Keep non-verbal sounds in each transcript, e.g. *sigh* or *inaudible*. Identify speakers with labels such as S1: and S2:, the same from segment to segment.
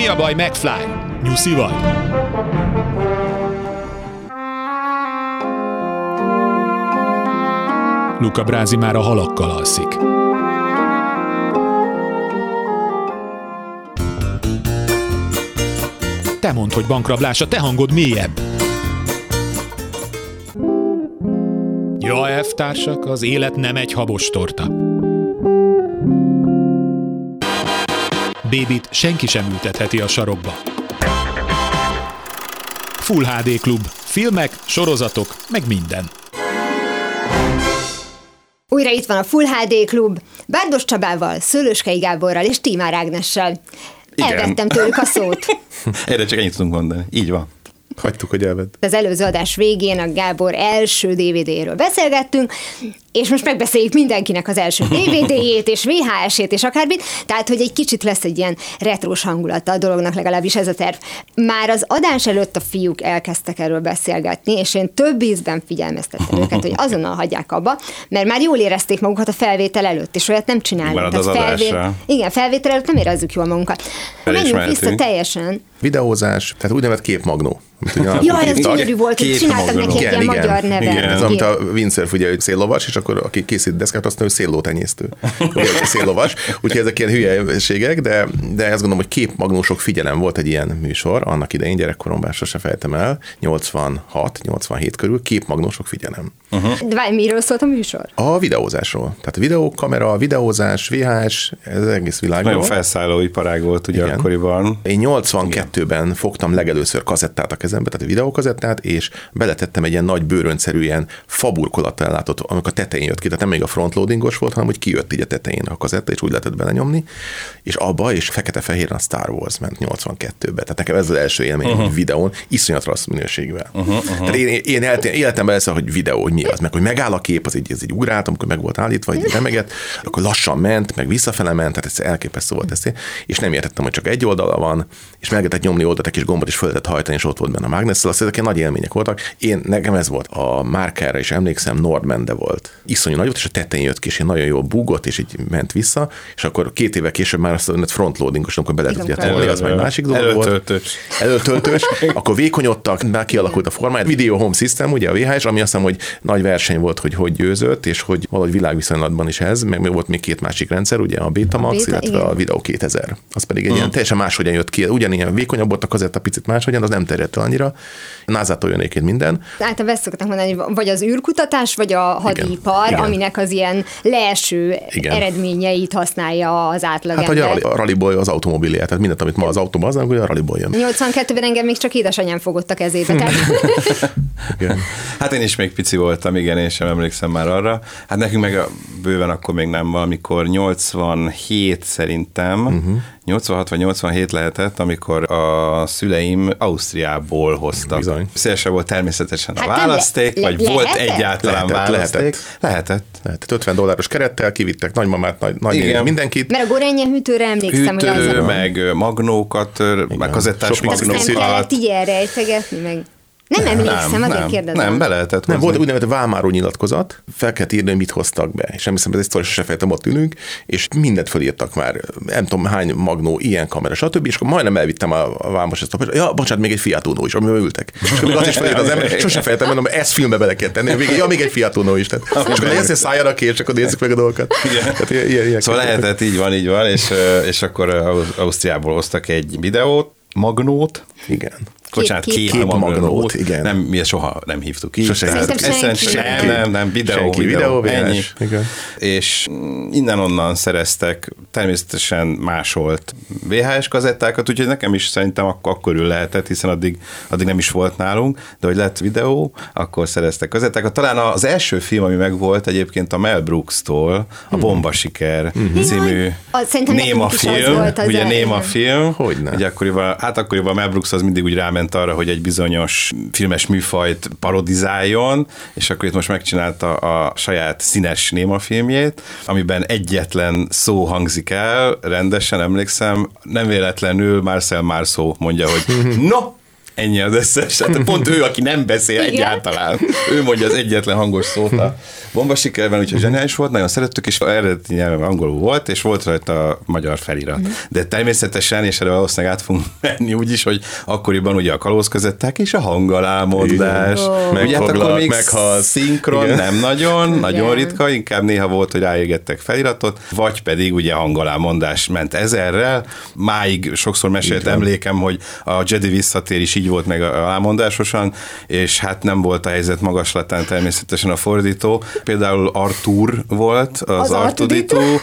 S1: Mi a baj, McFly? Nyuszi vagy? Luca Brázi már a halakkal alszik. Te mondd, hogy bankrablás, a te hangod mélyebb. Ja, F-társak, az élet nem egy habos torta. Bébit senki sem ültetheti a sarokba. Full HD Klub. Filmek, sorozatok, meg minden.
S2: Újra itt van a Full HD Klub, Bárdos Csabával, Szőlőskei Gáborral és Tímár Ágnessel.
S3: Igen.
S2: Elvettem tőlük a szót. *laughs*
S3: Erre csak ennyit tudunk mondani. Így van.
S4: Hagytuk, hogy elved.
S2: Az előző adás végén a Gábor első DVD-ről beszélgettünk, és most megbeszéljük mindenkinek az első DVD-jét és VHS-ét és akármit, tehát hogy egy kicsit lesz egy ilyen retrós hangulata a dolognak, legalábbis ez a terv. Már az adás előtt a fiúk elkezdtek erről beszélgetni, és én több ízben figyelmeztettem őket, hogy azonnal hagyják abba, mert már jól érezték magukat a felvétel előtt, és olyat nem csinálunk.
S3: Marad az adásra.
S2: Igen, felvétel előtt nem érezzük jól magunkat. Menjünk vissza teljesen.
S4: Videózás, tehát úgynevezett képmagnó. Alapul
S2: ez gyönyörű volt, hogy
S3: Két
S2: csináltak neki egy ilyen
S4: igen.
S2: magyar nevet.
S3: Igen,
S4: Ez amit a Windsurf ugye hogy széllovas, és akkor aki készít deszkát, azt mondja, hogy széllótenyésztő. Ugye, széllovas. Úgyhogy ezek ilyen hülyeségek, de, de ezt gondolom, hogy képmagnósok figyelem volt egy ilyen műsor, annak idején gyerekkoromban sose fejtem el, 86-87 körül, képmagnósok figyelem.
S2: De várj, miről szólt a műsor?
S4: A videózásról. Tehát a videókamera, videózás, VHS, ez egész világról.
S3: Nagyon felszálló iparág volt ugye
S4: Igen.
S3: akkoriban.
S4: Én 82-ben fogtam legelőször kazettát a kezembe, tehát a videókazettát, és beletettem egy ilyen nagy bőröncszerű ilyen faburkolattal ellátott, amikor a tetején jött ki, tehát nem még a frontloadingos volt, hanem hogy kijött így a tetején a kazetta, és úgy lehetett belenyomni, és abba, és fekete-fehéren a Star Wars ment 82-ben. Tehát nekem ez az első élmény uh-huh. egy videón, iszonyat rossz minőségűvel. Uh-huh, uh-huh. Tehát én, én élet- életemben lesz, hogy videó, hogy mi az, meg hogy megáll a kép, az így, ez így ugrált, amikor meg volt állítva, így remegett, akkor lassan ment, meg visszafele ment, tehát ez elképesztő volt ez, és nem értettem, hogy csak egy oldala van, és meg lehetett nyomni oldalt egy kis gombot, és föl lehetett hajtani, és ott volt benne a mágnesszel, azt ezek ilyen nagy élmények voltak. Én nekem ez volt. A márkára is emlékszem, Nordmende volt. Iszonyú nagy volt, és a tetején jött ki, és én nagyon jól bugott, és így ment vissza, és akkor két évvel később már azt a frontloadingos, amikor be lehetett ugye
S2: Igen,
S4: tolni, az már egy másik dolog volt.
S3: Előtöltős.
S4: Előtöltős, akkor vékonyodtak, már kialakult a formája. Video Home System, ugye a VHS, ami azt hiszem, hogy nagy verseny volt, hogy hogy győzött, és hogy valahogy világviszonylatban is ez, meg még volt még két másik rendszer, ugye a Betamax,
S2: Beta,
S4: illetve
S2: igen.
S4: a Video 2000. Az pedig egy ilyen teljesen máshogyan jött ki, ugyanilyen vékonyabb volt a kazetta, picit máshogyan, az nem terjedt el annyira. NASA-tól jön egyébként minden.
S2: Általában ezt szokták mondani, vagy az űrkutatás, vagy a hadipar,
S4: Igen.
S2: aminek az ilyen leeső
S4: Igen.
S2: eredményeit használja az
S4: Hát,
S2: átlagember.
S4: hogy a, a rallyból az automobilját, tehát mindent, amit ma az autóban az, hogy a rallyból jön.
S2: 82-ben engem még csak édesanyám fogott a kezébe. Tehát *laughs*
S4: Igen.
S3: Hát én is még pici voltam, igen, én sem emlékszem már arra. Hát nekünk meg a, bőven akkor még nem valamikor 87 szerintem, uh-huh. 86 vagy 87 lehetett, amikor a szüleim Ausztriából hoztak.
S4: Bizony.
S3: Szélesebb volt természetesen a
S2: Hát nem
S3: választék,
S2: le-
S3: vagy
S2: le-
S3: volt
S2: lehetett?
S3: egyáltalán
S4: Lehetett,
S3: választék.
S4: lehetett.
S3: Lehetett.
S4: Tehát 50 dolláros kerettel kivittek nagymamát, nagy, nagy
S3: Igen.
S4: mindenkit.
S2: mert a gorennye hűtőre emlékszem, hogy az
S3: Hűtő,
S2: a...
S3: meg magnókat, ö, meg kazettás magnókat.
S2: kellett így elrejtegetni, meg... Nem emlékszem, azért kérdezem.
S3: nem, be lehetett
S4: Nem, volt úgynevezett vámáró nyilatkozat, fel kellett írni, hogy mit hoztak be. És emlékszem, ez egy sose fejtem, ott ülünk, és mindent fölírtak már, nem tudom hány magnó, ilyen kamera, stb. És akkor majdnem elvittem a, a vámos ezt a ja, bocsánat, még egy Fiat Uno is, amivel ültek. És akkor még azt is felírt az ember, sose fejtem, mondom, ezt filmbe bele kell tenni. Végig, ja, még egy Fiat Uno is. Tehát, és akkor ezt szálljanak ki, és akkor nézzük meg a dolgokat. Tehát ilyen, ilyen, ilyen
S3: Szóval lehetett, így van, így van, és, és akkor Ausztriából hoztak egy videót, magnót,
S4: Igen.
S3: Bocsánat,
S2: Kép-
S3: két,
S2: kép-
S3: magnót,
S4: magnót, igen.
S3: Nem, mi ezt soha nem hívtuk így.
S4: Sose
S3: Tehát sem,
S2: senki.
S3: nem, nem, videó,
S4: Senki,
S3: videó,
S4: videó,
S3: ennyi.
S4: Igen.
S3: És innen-onnan szereztek természetesen másolt VHS kazettákat, úgyhogy nekem is szerintem akkor, akkor ül lehetett, hiszen addig, addig nem is volt nálunk, de hogy lett videó, akkor szereztek kazettákat. Talán az első film, ami megvolt egyébként a Mel Brooks-tól, a Bomba Siker című
S2: Jaj,
S3: Néma film, ugye Néma film,
S4: Hogyne.
S3: ugye akkoriban, hát akkoriban Mel Brooks az mindig úgy ráment arra, hogy egy bizonyos filmes műfajt parodizáljon, és akkor itt most megcsinálta a saját színes Néma filmjét, amiben egyetlen szó hangzik el, rendesen emlékszem, nem véletlenül Marcel Marceau mondja, hogy *laughs* no, Ennyi az összes. Hát pont ő, aki nem beszél
S2: Igen.
S3: egyáltalán. Ő mondja az egyetlen hangos szót a bomba sikerben, úgyhogy zseniális volt, nagyon szerettük, és eredeti nyelven angolul volt, és volt rajta a magyar felirat.
S2: Mhm.
S3: De természetesen, és erre valószínűleg át fogunk menni úgy is, hogy akkoriban ugye a kalózközettek és a hangalámondás.
S2: Igen.
S3: Ugye hát akkor még szinkron
S4: Igen.
S3: nem nagyon, nagyon
S2: Igen.
S3: ritka, inkább néha volt, hogy ráégettek feliratot, vagy pedig ugye hangalámondás ment ezerrel. Máig sokszor mesélt emlékem, hogy a Jedi visszatér is így volt meg alámondásosan, és hát nem volt a helyzet magaslatán természetesen a fordító. Például Artur volt, az,
S2: Az
S3: az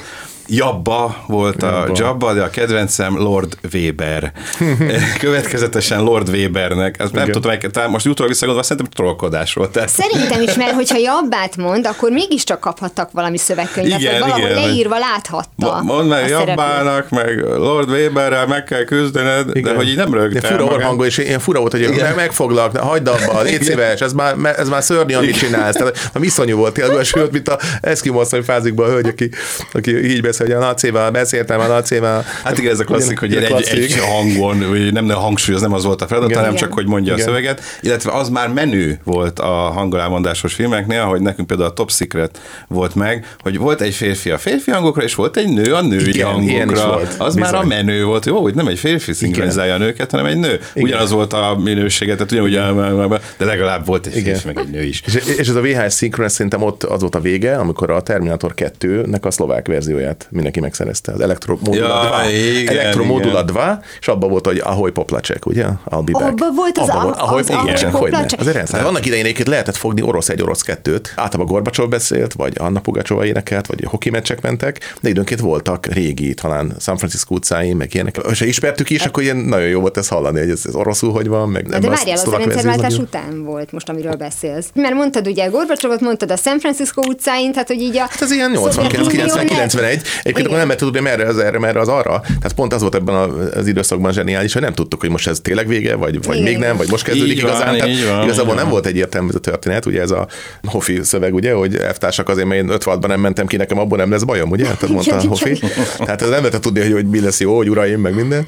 S3: Jabba volt a
S4: Jabba.
S3: Jabba, de a kedvencem Lord Weber. *laughs* Következetesen Lord Webernek. Ezt nem
S4: Igen.
S3: tudom, meg- talán most utólag visszagondolva, szerintem trollkodás volt. Tehát
S2: Szerintem is, mert hogyha jabbát mond, akkor mégiscsak kaphattak valami szövegkönyvet,
S3: Igen,
S2: vagy valahol
S3: igen.
S2: leírva láthatta.
S3: Mo- Mondd meg. Jabbának, meg Lord Weberrel meg kell küzdened, de
S4: Igen.
S3: hogy így nem
S4: De
S3: rögtön.
S4: fura orhangú, és ilyen fura volt, hogy meg, megfoglak, de hagyd abba, *laughs* légy szíves, ez már, ez már szörnyű, amit csinálsz. Tehát a viszonyú volt tényleg, sőt, mint a Eskimo asszony fázikban a hölgy, aki, aki így beszél, hogy a nacéval beszéltem, a nacéval.
S3: Hát igen, ez a klasszik, hogy
S4: Igen,
S3: egy,
S4: klasszik.
S3: egy hangon, vagy nem hangsúlyoz, nem az volt a feladat,
S4: Igen.
S3: hanem
S2: Igen.
S3: csak, hogy mondja
S4: Igen.
S3: a szöveget, illetve az már menő volt a hangolámondásos filmeknél, hogy nekünk például a Top Secret volt meg, hogy volt egy férfi a férfi hangokra, és volt egy nő a női
S4: Igen,
S3: hangokra.
S4: volt,
S3: az már a
S4: bizony.
S3: menő volt, jó, hogy nem egy férfi szinkronizálja a nőket, hanem egy nő. Ugyanaz volt a minősége, tehát ugyanúgy, de legalább volt egy
S4: Igen.
S3: férfi, meg egy nő is.
S4: És, és ez a VHS szinkron, szerintem ott az volt a vége, amikor a Terminator 2-nek a szlovák verzióját mindenki megszerezte. Az Elektromodula
S3: Ja,
S4: 2.
S3: igen,
S4: Elektromodula
S3: igen.
S4: 2, és abban volt, hogy Ahoy Poplacek, ugye? I'll be.
S2: Abba volt az
S4: Abba Ahoy
S2: az Ahoy
S4: Poplacek. Az rendszer. Annak idején egyébként lehetett fogni orosz egy, orosz kettőt. Általában Gorbacsov beszélt, vagy Anna Pugacsova énekelt, vagy hoki meccsek mentek, de időnként voltak régi, talán San Francisco utcáin, meg ilyenek. És ismertük is, akkor ilyen nagyon jó volt ezt hallani, hogy ez, ez oroszul hogy van, meg
S2: De
S4: ebben
S2: várjál, az a rendszerváltás után volt most, amiről beszélsz. Mert mondtad ugye Gorbacsovot, mondtad a San Francisco utcáin, tehát hogy így a...
S4: Hát ez ilyen 89, 90, 91. Egyébként akkor nem lehet tudni, merre az erre, merre az arra. Tehát pont az volt ebben az időszakban zseniális, hogy nem tudtuk, hogy most ez tényleg vége, vagy, vagy
S2: Igen.
S4: még nem, vagy most kezdődik
S3: Így van,
S4: igazán. Tehát
S3: így van,
S4: igazából
S3: így
S4: nem volt egyértelmű ez a történet, ugye ez a Hofi szöveg, ugye, hogy elvtársak azért, mert én 56-ban nem mentem ki, nekem abból nem lesz bajom, ugye? Tehát mondta a
S2: Igen,
S4: Hofi. Tehát ez nem lehetett tudni, hogy, hogy mi lesz jó, hogy uraim, meg minden.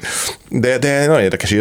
S4: De, de nagyon érdekes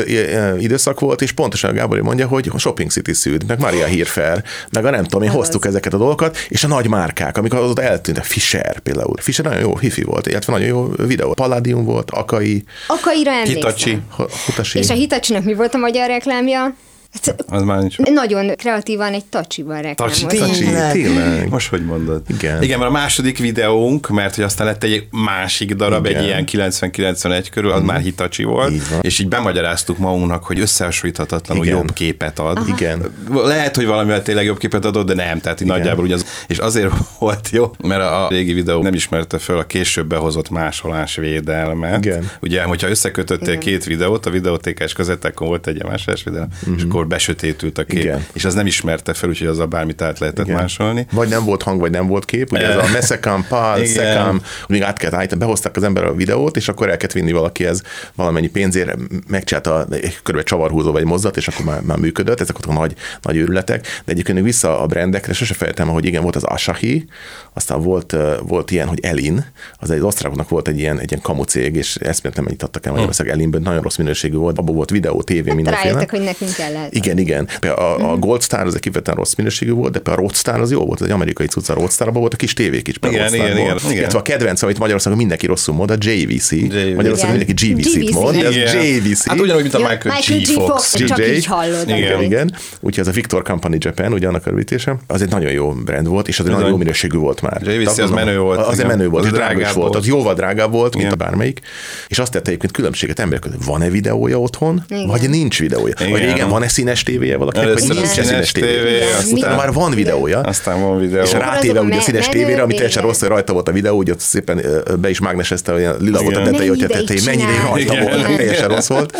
S4: időszak volt, és pontosan Gábor mondja, hogy a Shopping City Süd, meg Maria Hírfer, meg a nem tudom, én hoztuk ezeket a dolgokat, és a nagy márkák, amik ott eltűntek, Fischer például. Fischer nagyon jó hifi volt, illetve nagyon jó videó. Palladium volt, Akai,
S2: Akaira.
S3: Hitachi.
S4: Hutashi.
S2: És a Hitachinak mi volt a magyar reklámja? Hát,
S3: Az már nincs.
S2: Nagyon kreatívan egy tacsival
S3: Tacsi,
S2: reklámozták.
S4: Tacsi. tényleg.
S3: Most hogy mondod?
S4: Igen.
S3: Igen, mert a második videónk, mert hogy aztán lett egy másik darab,
S4: Igen. Mhm.
S3: egy ilyen 90-91 körül, az már Hitachi volt,
S4: Így van.
S3: és így bemagyaráztuk magunknak, hogy összehasonlíthatatlanul
S4: Igen.
S3: jobb képet ad.
S4: Igen.
S3: Lehet, hogy valamivel tényleg jobb képet adott, de nem, tehát így nagyjából ugye az, és azért *laughs* volt jó, mert a régi videó nem ismerte föl a később behozott másolás védelmet.
S4: Igen.
S3: Ugye, hogyha összekötöttél
S2: Igen.
S3: két videót, a videótékás kazettákon volt egy másolás védelem, és akkor besötétült a kép.
S4: Igen.
S3: és az nem ismerte fel, úgyhogy az a bármit át lehetett
S4: Igen.
S3: másolni.
S4: Vagy nem volt hang, vagy nem volt kép. Ugye ez a *laughs* Meszekam, Pál,
S3: Igen.
S4: Szekam, még át kellett állítani, behozták az ember a videót, és akkor el kellett vinni valakihez valamennyi pénzért, megcsinálta egy körülbelül csavarhúzó vagy mozzat, és akkor már, már működött, ezek ott a nagy, nagy őrületek. De egyébként még vissza a brandekre, sose felejtem, hogy igen, volt az Asahi, aztán volt, volt ilyen, hogy Elin, az egy osztrákoknak volt egy ilyen, egy ilyen kamucég, és ezt nem mennyit adtak el Magyarország Elinben, nagyon rossz minőségű volt, abban volt videó, tévé, mindenféle.
S2: Rájöttek, hogy nekünk kell lehet.
S4: Igen, igen. Például a, a Gold Star az egy kifejezetten rossz minőségű volt, de például a Roadstar az jó volt, az egy amerikai cucc, a Roadstarban volt a kis tévék is. például
S3: Igen, igen, igen, igen.
S4: Illetve a kedvenc, amit Magyarországon mindenki rosszul mond, a JVC. Magyarországon
S2: Igen.
S4: mindenki GVC-t
S2: GVC.
S4: mond, ez
S3: Igen.
S4: JVC.
S3: Hát ugyanúgy, mint a Michael,
S2: Michael
S3: G.
S2: G.
S3: Fox.
S2: Fox. Csak így hallod.
S3: Igen,
S4: Igen, igen. Úgyhogy ez a Victor Company Japan, ugye annak a rövidítése, az egy nagyon jó brand volt, és az egy nagyon jó minőségű volt már.
S3: JVC az menő volt,
S4: Az egy
S3: igen.
S4: menő volt,
S3: Az
S4: és drága is volt, az jóval drágább volt, mint a
S3: Igen.
S4: bármelyik. És azt tette egyébként különbséget emberek között. Van-e videója otthon,
S2: Igen.
S4: vagy nincs videója? Vagy
S3: Igen.
S4: van-e színes tévéje valakinek, vagy
S3: Először
S4: nincs
S3: a színes tévé,
S2: Igen.
S3: aztán,
S4: Utána már van videója.
S3: aztán van videó.
S4: És rátéve ugye a színes tévére, ami teljesen rossz, hogy rajta volt a videó, úgy ott szépen be is mágnesezte, olyan lila volt a tetejé, hogy a tetejé, mennyi ideig rajta volt, teljesen rossz volt.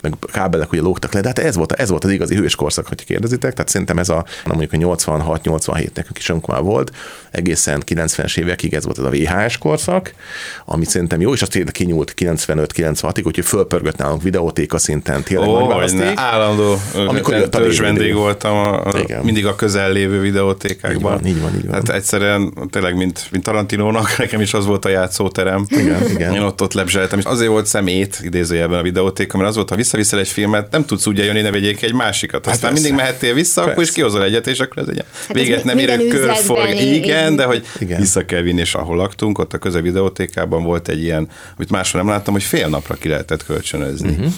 S4: Meg kábelek ugye lógtak le, de hát ez volt, ez volt az igazi hős korszak, hogy kérdezitek. Tehát szerintem ez a, mondjuk a 86-87 nekünk is már volt, egészen 90-es évekig ez volt ez a VHS korszak, ami szerintem jó, és azt tényleg kinyúlt 95-96-ig, úgyhogy fölpörgött nálunk videótéka szinten, tényleg nagy
S3: Ó, hogy
S4: választék.
S3: állandó
S4: Amikor jött a
S3: vendég voltam a, a,
S4: Igen.
S3: mindig a közel lévő videótékákban.
S4: Így van, így van, így van.
S3: Hát egyszerűen tényleg, mint, mint Tarantinónak, *laughs* nekem is az volt a játszóterem.
S4: Igen, igen.
S3: Én ott, ott lebzseltem, és azért volt szemét idézőjelben a videótéka, mert az volt, ha visszaviszel egy filmet, nem tudsz úgy eljönni, ne vegyék egy másikat. Aztán
S4: persze.
S3: mindig mehettél vissza, akkor is
S4: Persze.
S3: kihozol egyet, és akkor ez egy
S2: Hát ez
S3: véget nem érő körforg. Igen, de hogy
S4: Igen.
S3: vissza kell vinni, és ahol laktunk, ott a közel videótékában volt egy ilyen, amit máshol nem láttam, hogy fél napra ki lehetett kölcsönözni. Uh-huh.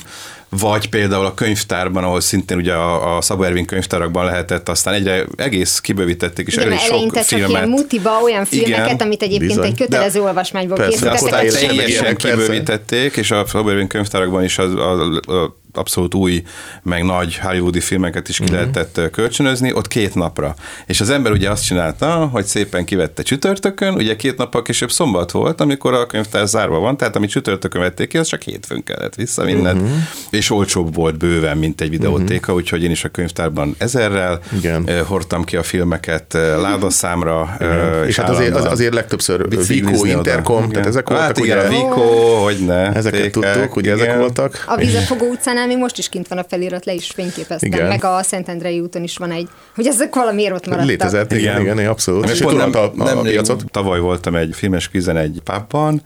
S3: Vagy például a könyvtárban, ahol szintén ugye a, a Szabó Ervin könyvtárakban lehetett, aztán egyre egész kibővítették, és
S2: Igen,
S3: elég sok
S2: csak
S3: filmet.
S2: ilyen mutiba olyan filmeket,
S3: Igen.
S2: amit egyébként
S4: Bizony.
S2: egy kötelező
S4: De-
S2: olvasmányból
S4: Persze,
S2: készítettek.
S3: aztán teljesen
S4: persze.
S3: kibővítették, és a Szabó könyvtárakban is az, a, a, abszolút új, meg nagy hollywoodi filmeket is ki
S4: Mhm.
S3: lehetett kölcsönözni, ott két napra. És az ember ugye azt csinálta, hogy szépen kivette csütörtökön, ugye két nappal később szombat volt, amikor a könyvtár zárva van, tehát amit csütörtökön vették ki, az csak hétfőn kellett visszavinned,
S4: Mhm.
S3: uh-huh. és olcsóbb volt bőven, mint egy videótéka, uh-huh. úgyhogy én is a könyvtárban ezerrel
S4: Igen.
S3: hordtam ki a filmeket ládaszámra, ö,
S4: És hát azért, az, azért legtöbbször Vico. Intercom,
S3: Igen.
S4: tehát ezek voltak
S3: hát igen,
S4: ugye,
S3: a Vico, hogy ne.
S4: ezeket tudtuk, ugye ezek voltak.
S2: A Vizefogó utcánál még most is kint van a felirat, le is fényképeztem.
S4: Igen.
S2: Meg a Szentendrei úton is van egy, hogy ezek valamiért ott maradtak.
S4: Létezett, igen, igen, igen abszolút.
S3: Nem,
S4: És
S3: pont
S4: tudod a, a, a
S3: rég-
S4: piacot?
S3: Tavaly voltam egy filmes kvízen egy pubban,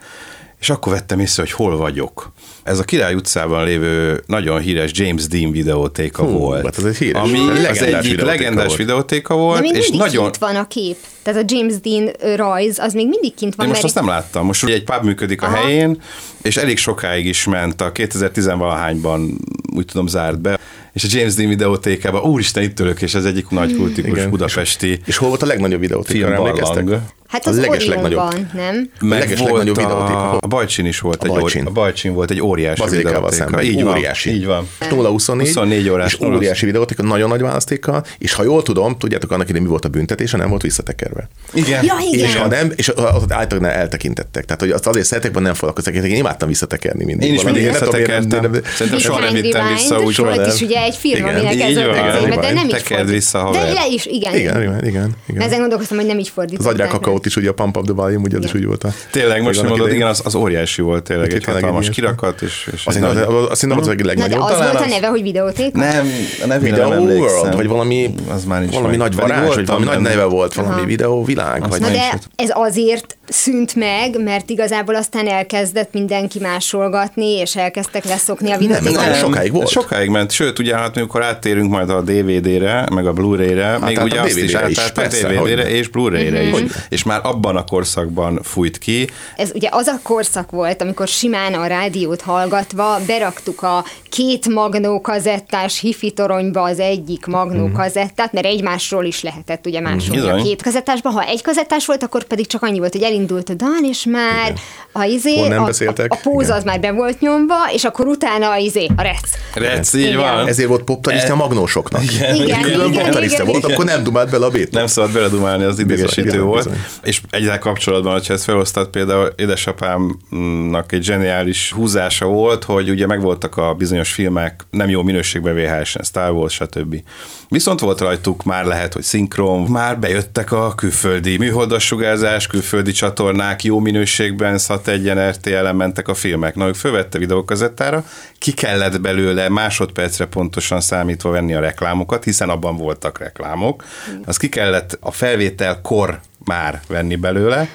S3: és akkor vettem észre, hogy hol vagyok. Ez a Király utcában lévő nagyon híres James Dean videótéka
S4: Hú,
S3: volt.
S4: hát ez egy híres,
S3: ami
S4: legendás
S3: az egyik
S4: videótéka
S3: legendás
S4: volt.
S3: videótéka
S2: De
S3: volt,
S2: még
S3: és nagyon...
S2: kint van a kép. Tehát a James Dean rajz, az még mindig kint van.
S3: Én most
S2: mert
S3: azt nem láttam. Most ugye egy pub működik a
S2: Aha.
S3: helyén, és elég sokáig is ment, a 2010-valahányban úgy tudom zárt be, és a James Dean videótékában, úristen, itt ülök, és ez egyik nagy kultikus
S4: Igen.
S3: budapesti
S4: És hol volt a legnagyobb videótéka? arra emlékeztek?
S2: Hát
S4: a
S2: az
S4: leges legnagyobb.
S2: Nem?
S3: Meg
S4: leges
S3: volt
S4: legnagyobb
S3: a,
S4: videótéka.
S3: a Bajcsin is volt
S4: A
S3: egy
S4: Bajcsin.
S3: óri, a Bajcsin volt egy óriási
S4: Bazilikával szemben.
S3: Így van,
S4: óriási.
S3: Így van.
S4: 0-24,
S3: 24 órás,
S4: és
S3: 0.
S4: óriási videótéka, nagyon nagy választékkal, és ha jól tudom, tudjátok annak idején mi volt a büntetése, nem volt visszatekerve.
S3: Igen.
S2: Ja, igen.
S4: És ha nem, és ott általában eltekintettek. Tehát, hogy azt azért szeretek, nem foglalkoztak. Én imádtam visszatekerni mindig.
S3: Én is mindig visszatekertem. Szerintem soha nem vittem vissza, úgy
S2: volt
S4: nem.
S2: is ugye egy film, aminek ez volt
S3: van,
S2: a címe, de nem így fordít.
S3: vissza.
S2: De le is, igen.
S4: Igen, igen, igen.
S2: Mert
S4: igen.
S2: ezen gondolkoztam, hogy nem így fordították.
S4: Az agyrák is, ugye a Pump Up the Volume, ugye az is úgy volt.
S3: Tényleg, most mondod, igen, az, az óriási volt tényleg, egy hatalmas
S4: egy
S3: kirakat, és, és
S4: Azt
S3: nagy-
S4: az- azt hiszem, az egyik
S2: Na, de
S4: legnagyobb.
S2: az
S3: Talán
S2: volt a
S3: az-
S2: neve, hogy videóték?
S3: Nem, a nevére
S4: Video
S3: nem emlékszem.
S4: World, vagy valami,
S3: Az már nincs
S4: valami
S3: meg.
S4: nagy varázs, vagy valami nagy neve volt, valami
S2: Aha.
S4: videó világ, vagy
S2: Na de ez azért szűnt meg, mert igazából aztán elkezdett mindenki másolgatni, és elkezdtek leszokni a
S4: ez
S2: videótékon.
S4: nagyon sokáig volt.
S3: Sokáig ment, sőt, ugye hát amikor áttérünk majd a DVD-re, meg a Blu-ray-re, még
S4: hát
S3: ugye
S4: a
S3: azt is átálltak
S4: persze,
S3: DVD-re és Blu-ray-re
S2: Mhm.
S3: is. És már abban a korszakban fújt ki.
S2: Ez ugye az a korszak volt, amikor simán a rádiót hallgatva beraktuk a két magnó kazettás hifi toronyba az egyik magnó
S4: Mhm.
S2: kazettát, mert egymásról is lehetett ugye másolni a
S3: Bizony.
S2: két kazettásba. Ha egy kazettás volt, akkor pedig csak annyi volt, hogy elindult a dal, és már a izé,
S4: Hol nem
S2: a,
S4: beszéltek.
S2: a, a póz
S4: Igen.
S2: az már be volt nyomva, és akkor utána a izé, a rec.
S3: Rec, így
S2: Igen.
S3: van.
S4: Ezért volt poptariszta a magnósoknak.
S2: Igen,
S4: Külön
S2: igen,
S4: poptariszta
S2: igen,
S4: volt,
S2: igen.
S4: akkor nem dumált bele a bét.
S3: Nem szabad beledumálni, az idegesítő
S4: Bizony,
S3: volt.
S4: bizony.
S3: És egyel kapcsolatban, hogyha ezt felosztad, például édesapámnak egy zseniális húzása volt, hogy ugye megvoltak a bizonyos filmek nem jó minőségben VHS-en, Star Wars, stb. Viszont volt rajtuk már lehet, hogy szinkron, már bejöttek a külföldi műholdas sugárzás, külföldi csatornák, jó minőségben, SAT 1 RTL-en mentek a filmek. Na, ők fölvette videókazettára, ki kellett belőle másodpercre pontosan számítva venni a reklámokat, hiszen abban voltak reklámok. Az ki kellett a felvételkor már venni belőle,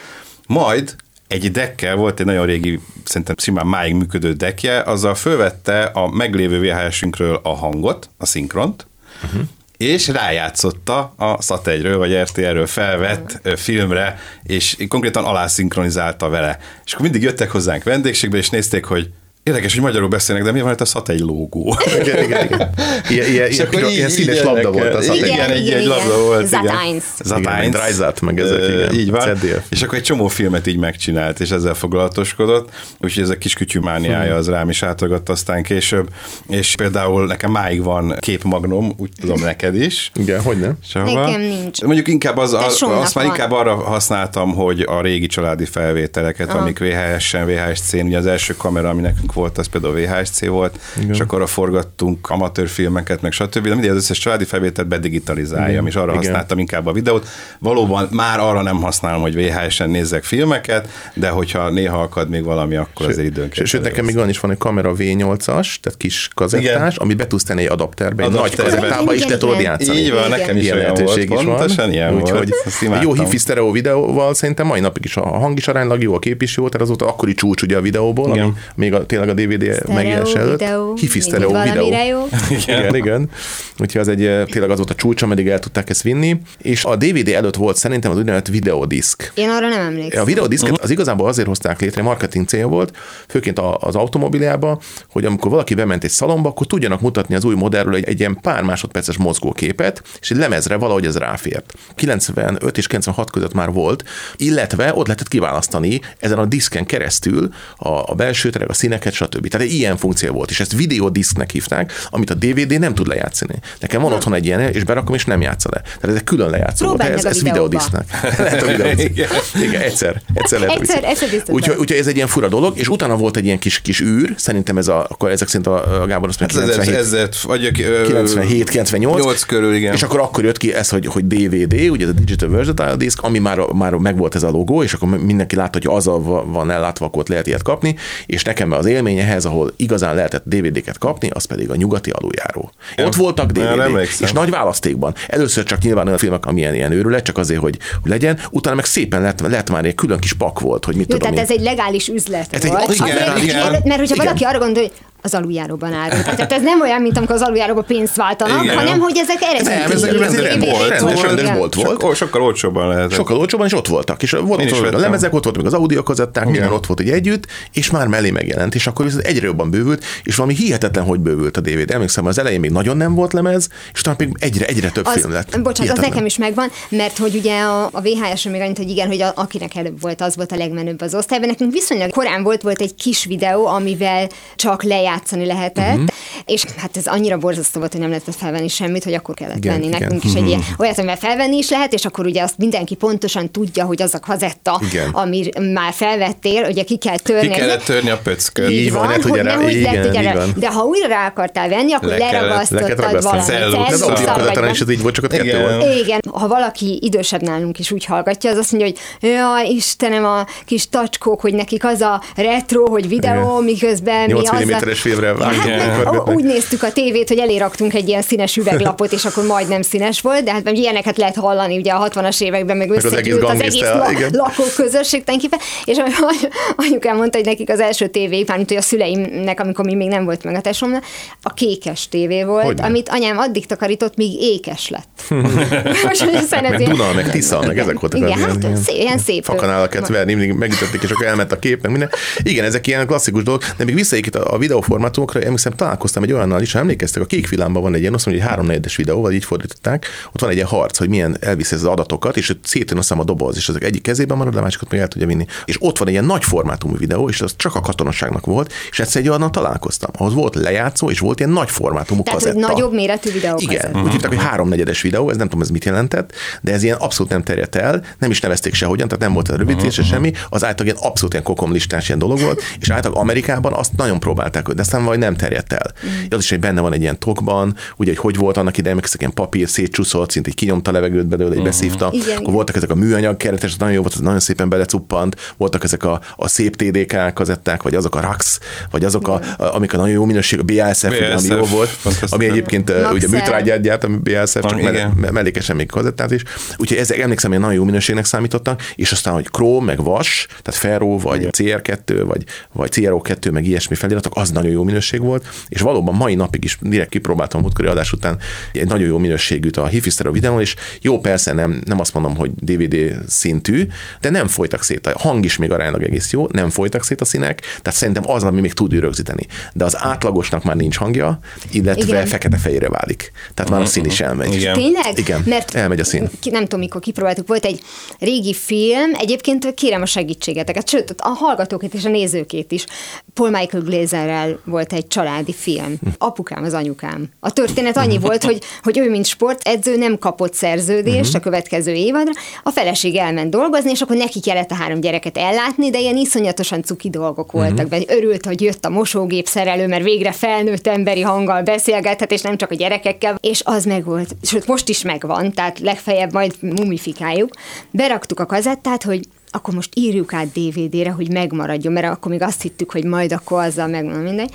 S3: majd egy dekkel, volt egy nagyon régi, szerintem simán máig működő dekje, azzal fölvette a meglévő VHS-ünkről a hangot, a szinkront, uh-huh. És rájátszotta a sat 1 vagy RTL-ről felvett filmre, és konkrétan alászinkronizálta vele. És akkor mindig jöttek hozzánk vendégségbe, és nézték, hogy Érdekes, hogy magyarul beszélnek, de mi van itt a SAT egy lógó? *laughs*
S4: Igen, igen, igen. Ilyen, ilyen, ilyen,
S3: akkor
S4: ilyen,
S3: így-
S4: ilyen színes labda volt az.
S3: Igen,
S2: Igen,
S3: egy,
S2: igen,
S3: egy labda volt.
S2: Zat
S3: igen.
S2: eins.
S3: Zat
S4: Igen,
S3: eins.
S4: Dreizat, meg ezek, igen.
S3: Így van.
S4: ZDF.
S3: És akkor egy csomó filmet így megcsinált, és ezzel foglalatoskodott, úgyhogy ez a kis kütyümániája az rám is átagadt aztán később, és például nekem máig van képmagnom, úgy tudom neked is.
S4: Igen, hogy nem?
S3: Sehova.
S2: Nekem nincs.
S3: Mondjuk inkább az, az, azt már
S2: van.
S3: inkább arra használtam, hogy a régi családi felvételeket, amik VHS-en, VHS-C-n, ugye az első kamera, ami nekünk volt, az például VHS-C volt, Igen. és akkor forgattunk amatőrfilmeket, meg stb. De mindig az összes családi felvételt bedigitalizáljam,
S4: Igen.
S3: és arra
S4: Igen.
S3: használtam inkább a videót. Valóban már arra nem használom, hogy VHS-en nézzek filmeket, de hogyha néha akad még valami, akkor azért időnként.
S4: Sőt, sőt, nekem még olyan is van egy kamera V8-as, tehát kis kazettás,
S3: Igen.
S4: amit be tudsz tenni egy adapterbe, egy nagy kazettába is
S2: Igen,
S4: le tudod játszani.
S3: Így van, nekem is
S4: Ilyen
S3: olyan volt,
S4: lehetőség is van.
S3: pontosan ilyen
S4: Úgyhogy jó hifi sztereó videóval szerintem mai napig is a hang is aránylag jó, a kép is jó, tehát az volt akkori csúcs ugye a videóból, ami még a, tényleg meg a DVD megjelenés előtt.
S2: videó,
S4: Hifi videó.
S2: jó. *laughs*
S4: Igen, igen. Úgyhogy az egy, eh, tényleg az volt a csúcs, ameddig el tudták ezt vinni. És a DVD előtt volt szerintem az úgynevezett videodisk.
S2: Én arra nem emlékszem.
S4: A videodiszket az igazából azért hozták létre, marketing cél volt, főként a- az automobiliába, hogy amikor valaki bement egy szalomba, akkor tudjanak mutatni az új modellről egy, egy ilyen pár másodperces mozgóképet, és egy lemezre valahogy ez ráfért. 95 és 96 között már volt, illetve ott lehetett kiválasztani ezen a diszken keresztül a, a belső terek, a színeket, stb. Tehát egy ilyen funkció volt, és ezt videodisknek hívták, amit a DVD nem tud lejátszani. Nekem van otthon egy ilyen, és berakom, és nem játsza le. Tehát ez egy külön lejátszó volt. Ez, ez videodisknek. *laughs* Lehet a. *laughs*
S3: Igen.
S4: Igen, egyszer. Egyszer, lehet,
S2: Egyszer- egyszer
S4: Úgyhogy, úgyhogy ez egy ilyen fura dolog, és utána volt egy ilyen kis, kis űr, szerintem ez a, akkor ezek szerint a, a Gábor azt mondja,
S3: Ez, ez,
S4: 97,
S3: ez, vagy, ö,
S4: 97, 98.
S3: 8 körül, igen.
S4: És akkor akkor jött ki ez, hogy, hogy DVD, ugye ez a Digital Versatile Disc, ami már, már megvolt ez a logó, és akkor mindenki látta, hogy azzal va- van ellátva, akkor ott lehet ilyet kapni, és nekem az élmény ehhez, ahol igazán lehetett DVD-ket kapni, az pedig a nyugati aluljáró. Ott voltak DVD, és nagy választékban. Először csak nyilván olyan filmek, amilyen ilyen őrület, csak azért, hogy, hogy legyen, utána meg szépen lett, lett már egy külön kis pak volt, hogy mit
S2: Jó,
S4: tudom
S2: tehát
S4: én.
S2: ez egy legális üzlet
S4: Ez egy-
S2: volt.
S4: igen,
S2: Azért,
S3: igen.
S2: mert, mert hogyha
S4: Igen.
S2: valaki arra gondol, hogy az aluljáróban árult. Tehát ez nem olyan, mint amikor az aluljáróban pénzt váltanak,
S3: Igen.
S2: hanem hogy ezek eredeti.
S4: Nem, ezek rendes bolt, rendes, rendes bolt volt.
S3: Sokkal, sokkal olcsóbban lehet.
S4: Sokkal olcsóban, és ott voltak. És volt
S3: Én
S4: ott a
S3: vettem.
S4: lemezek, ott voltak az audiokazetták, minden ott volt egy együtt, és már mellé megjelent, és akkor viszont egyre jobban bővült, és valami hihetetlen, hogy bővült a DVD. Emlékszem, az elején még nagyon nem volt lemez, és utána még egyre, egyre több
S2: Az,
S4: film lett.
S2: bocsánat, az
S4: Hihetetlen.
S2: nekem is megvan, mert hogy ugye a, a VHS-ön még annyit, hogy igen, hogy a, akinek előbb volt, az volt a legmenőbb az osztályban. Nekünk viszonylag korán volt, volt egy kis videó, amivel csak lejátszani lehetett,
S4: Mhm.
S2: uh-huh. és hát ez annyira borzasztó volt, hogy nem lehetett felvenni semmit, hogy akkor kellett
S4: Igen,
S2: venni
S4: igen.
S2: nekünk is egy ilyen, olyat, amivel felvenni is lehet, és akkor ugye azt mindenki pontosan tudja, hogy az a kazetta,
S4: Igen.
S2: ami már felvettél, ugye ki kell törni.
S3: Ki kellett törni a pöcköt.
S4: Így van, lehet, hogy
S2: hogy nehogy
S4: igen, így
S2: erre-
S4: van.
S2: De ha újra rá akartál venni, akkor
S3: Le
S2: leragasztottad
S4: ragasztani.
S2: valami
S3: Celluxa.
S4: Az
S2: celluxa,
S4: audiokazettán
S2: vagy
S4: is ez így volt, csak ott kettő
S3: Igen.
S2: igen, ha valaki idősebb nálunk is úgy hallgatja, az azt mondja, hogy ja, Istenem, a kis tacskók, hogy nekik az a retro, hogy videó,
S4: Igen.
S2: miközben mi
S4: 8
S2: az a...
S4: mm-es filmre
S2: Hát,
S4: vágják,
S2: meg úgy néztük a tévét, hogy eléraktunk egy ilyen színes üveglapot, és akkor majdnem színes volt, de hát meg ilyeneket lehet hallani, ugye a 60-as években meg
S4: az egész
S2: összegyűlt az egész
S4: gangster,
S2: la-
S4: igen.
S2: lakóközösség tulajdonképpen, és any- anyukám mondta, hogy nekik az első tévék, mármint hogy a szüleimnek, amikor mi még nem volt meg a tesómnak, a kékes tévé volt,
S4: Hogyne.
S2: amit anyám addig takarított, míg ékes lett. *laughs* Most, hogy
S4: Meg Duna, meg Tisza, meg ezek voltak
S2: Igen,
S4: az
S2: hát
S4: ilyen,
S2: szép, ilyen szép.
S4: fakanálakat verni, mindig megütötték, és akkor elment a kép, meg minden. Igen, ezek ilyen klasszikus dolgok, de még visszaik itt a, a videóformátumokra, emlékszem, találkoztam egy olyannal is, ha emlékeztek, a kék világban van egy ilyen, azt mondja, hogy háromnegyedes videó, vagy így fordították, ott van egy ilyen harc, hogy milyen elviszi az adatokat, és szétjön hiszem a doboz, és ezek egyik kezében marad, a másikat meg el tudja vinni. És ott van egy ilyen nagy formátumú videó, és az csak a katonaságnak volt, és egyszer egy olyannal találkoztam. Ahhoz volt lejátszó, és volt ilyen nagy formátumú
S2: Tehát, hogy
S4: kazetta.
S2: nagyobb méretű videók.
S4: Igen, úgy hívták, hogy háromnegyedes videó, ez nem tudom, ez mit jelentett, de ez ilyen abszolút nem terjedt el, nem is nevezték sehogyan, tehát nem volt a rövidítése semmi, az általában ilyen abszolút ilyen kokomlistás ilyen dolog volt, és általában Amerikában azt nagyon próbálták, de aztán vagy nem terjedt el. Az is, hogy benne van egy ilyen tokban, ugye, hogy hogy volt annak idején, emlékszek, ilyen papír szétcsúszott, szinte így kinyomta a levegőt belőle, így beszívta.
S2: Igen,
S4: Akkor
S2: igen.
S4: voltak ezek a műanyag keretes, nagyon jó volt, az nagyon szépen belecuppant, voltak ezek a, a szép TDK kazetták, vagy azok a RAX, vagy azok, a, a, amik a nagyon jó minőség, a BASF, ugye, ami jó
S3: BASF,
S4: volt, ami egyébként uh, ugye műtrágyát gyárt, ami BASF, csak mell- mellékesen még kazettát is. Úgyhogy ezek emlékszem, hogy nagyon jó minőségnek számítottak, és aztán, hogy Chrome, meg vas, tehát Ferro, vagy CR2, vagy, vagy CRO2, meg ilyesmi feliratok, az nagyon jó minőség volt, és valóban mai napig is direkt kipróbáltam a múltkori adás után egy nagyon jó minőségűt a Hifister a videón, és jó, persze nem, nem azt mondom, hogy DVD szintű, de nem folytak szét. A hang is még aránylag egész jó, nem folytak szét a színek, tehát szerintem az, ami még tud rögzíteni. De az átlagosnak már nincs hangja, illetve fekete-fehérre válik. Tehát már a szín is elmegy.
S3: Igen.
S2: Tényleg?
S4: Igen, elmegy a szín.
S2: Nem tudom, mikor kipróbáltuk, volt egy régi film, egyébként kérem a segítségeteket, sőt, a hallgatókét és a nézőkét is. Paul Michael Glazerrel volt egy családi film. Apukám az anyukám. A történet annyi volt, hogy, hogy ő, mint sportedző, nem kapott szerződést a következő évadra, a feleség elment dolgozni, és akkor neki kellett a három gyereket ellátni, de ilyen iszonyatosan cuki dolgok voltak. Uh-huh. Örült, hogy jött a mosógép szerelő, mert végre felnőtt emberi hanggal beszélgethet, és nem csak a gyerekekkel, és az megvolt. Sőt, most is megvan, tehát legfeljebb majd mumifikáljuk. Beraktuk a kazettát, hogy akkor most írjuk át DVD-re, hogy megmaradjon, mert akkor még azt hittük, hogy majd akkor azzal megvan mindegy.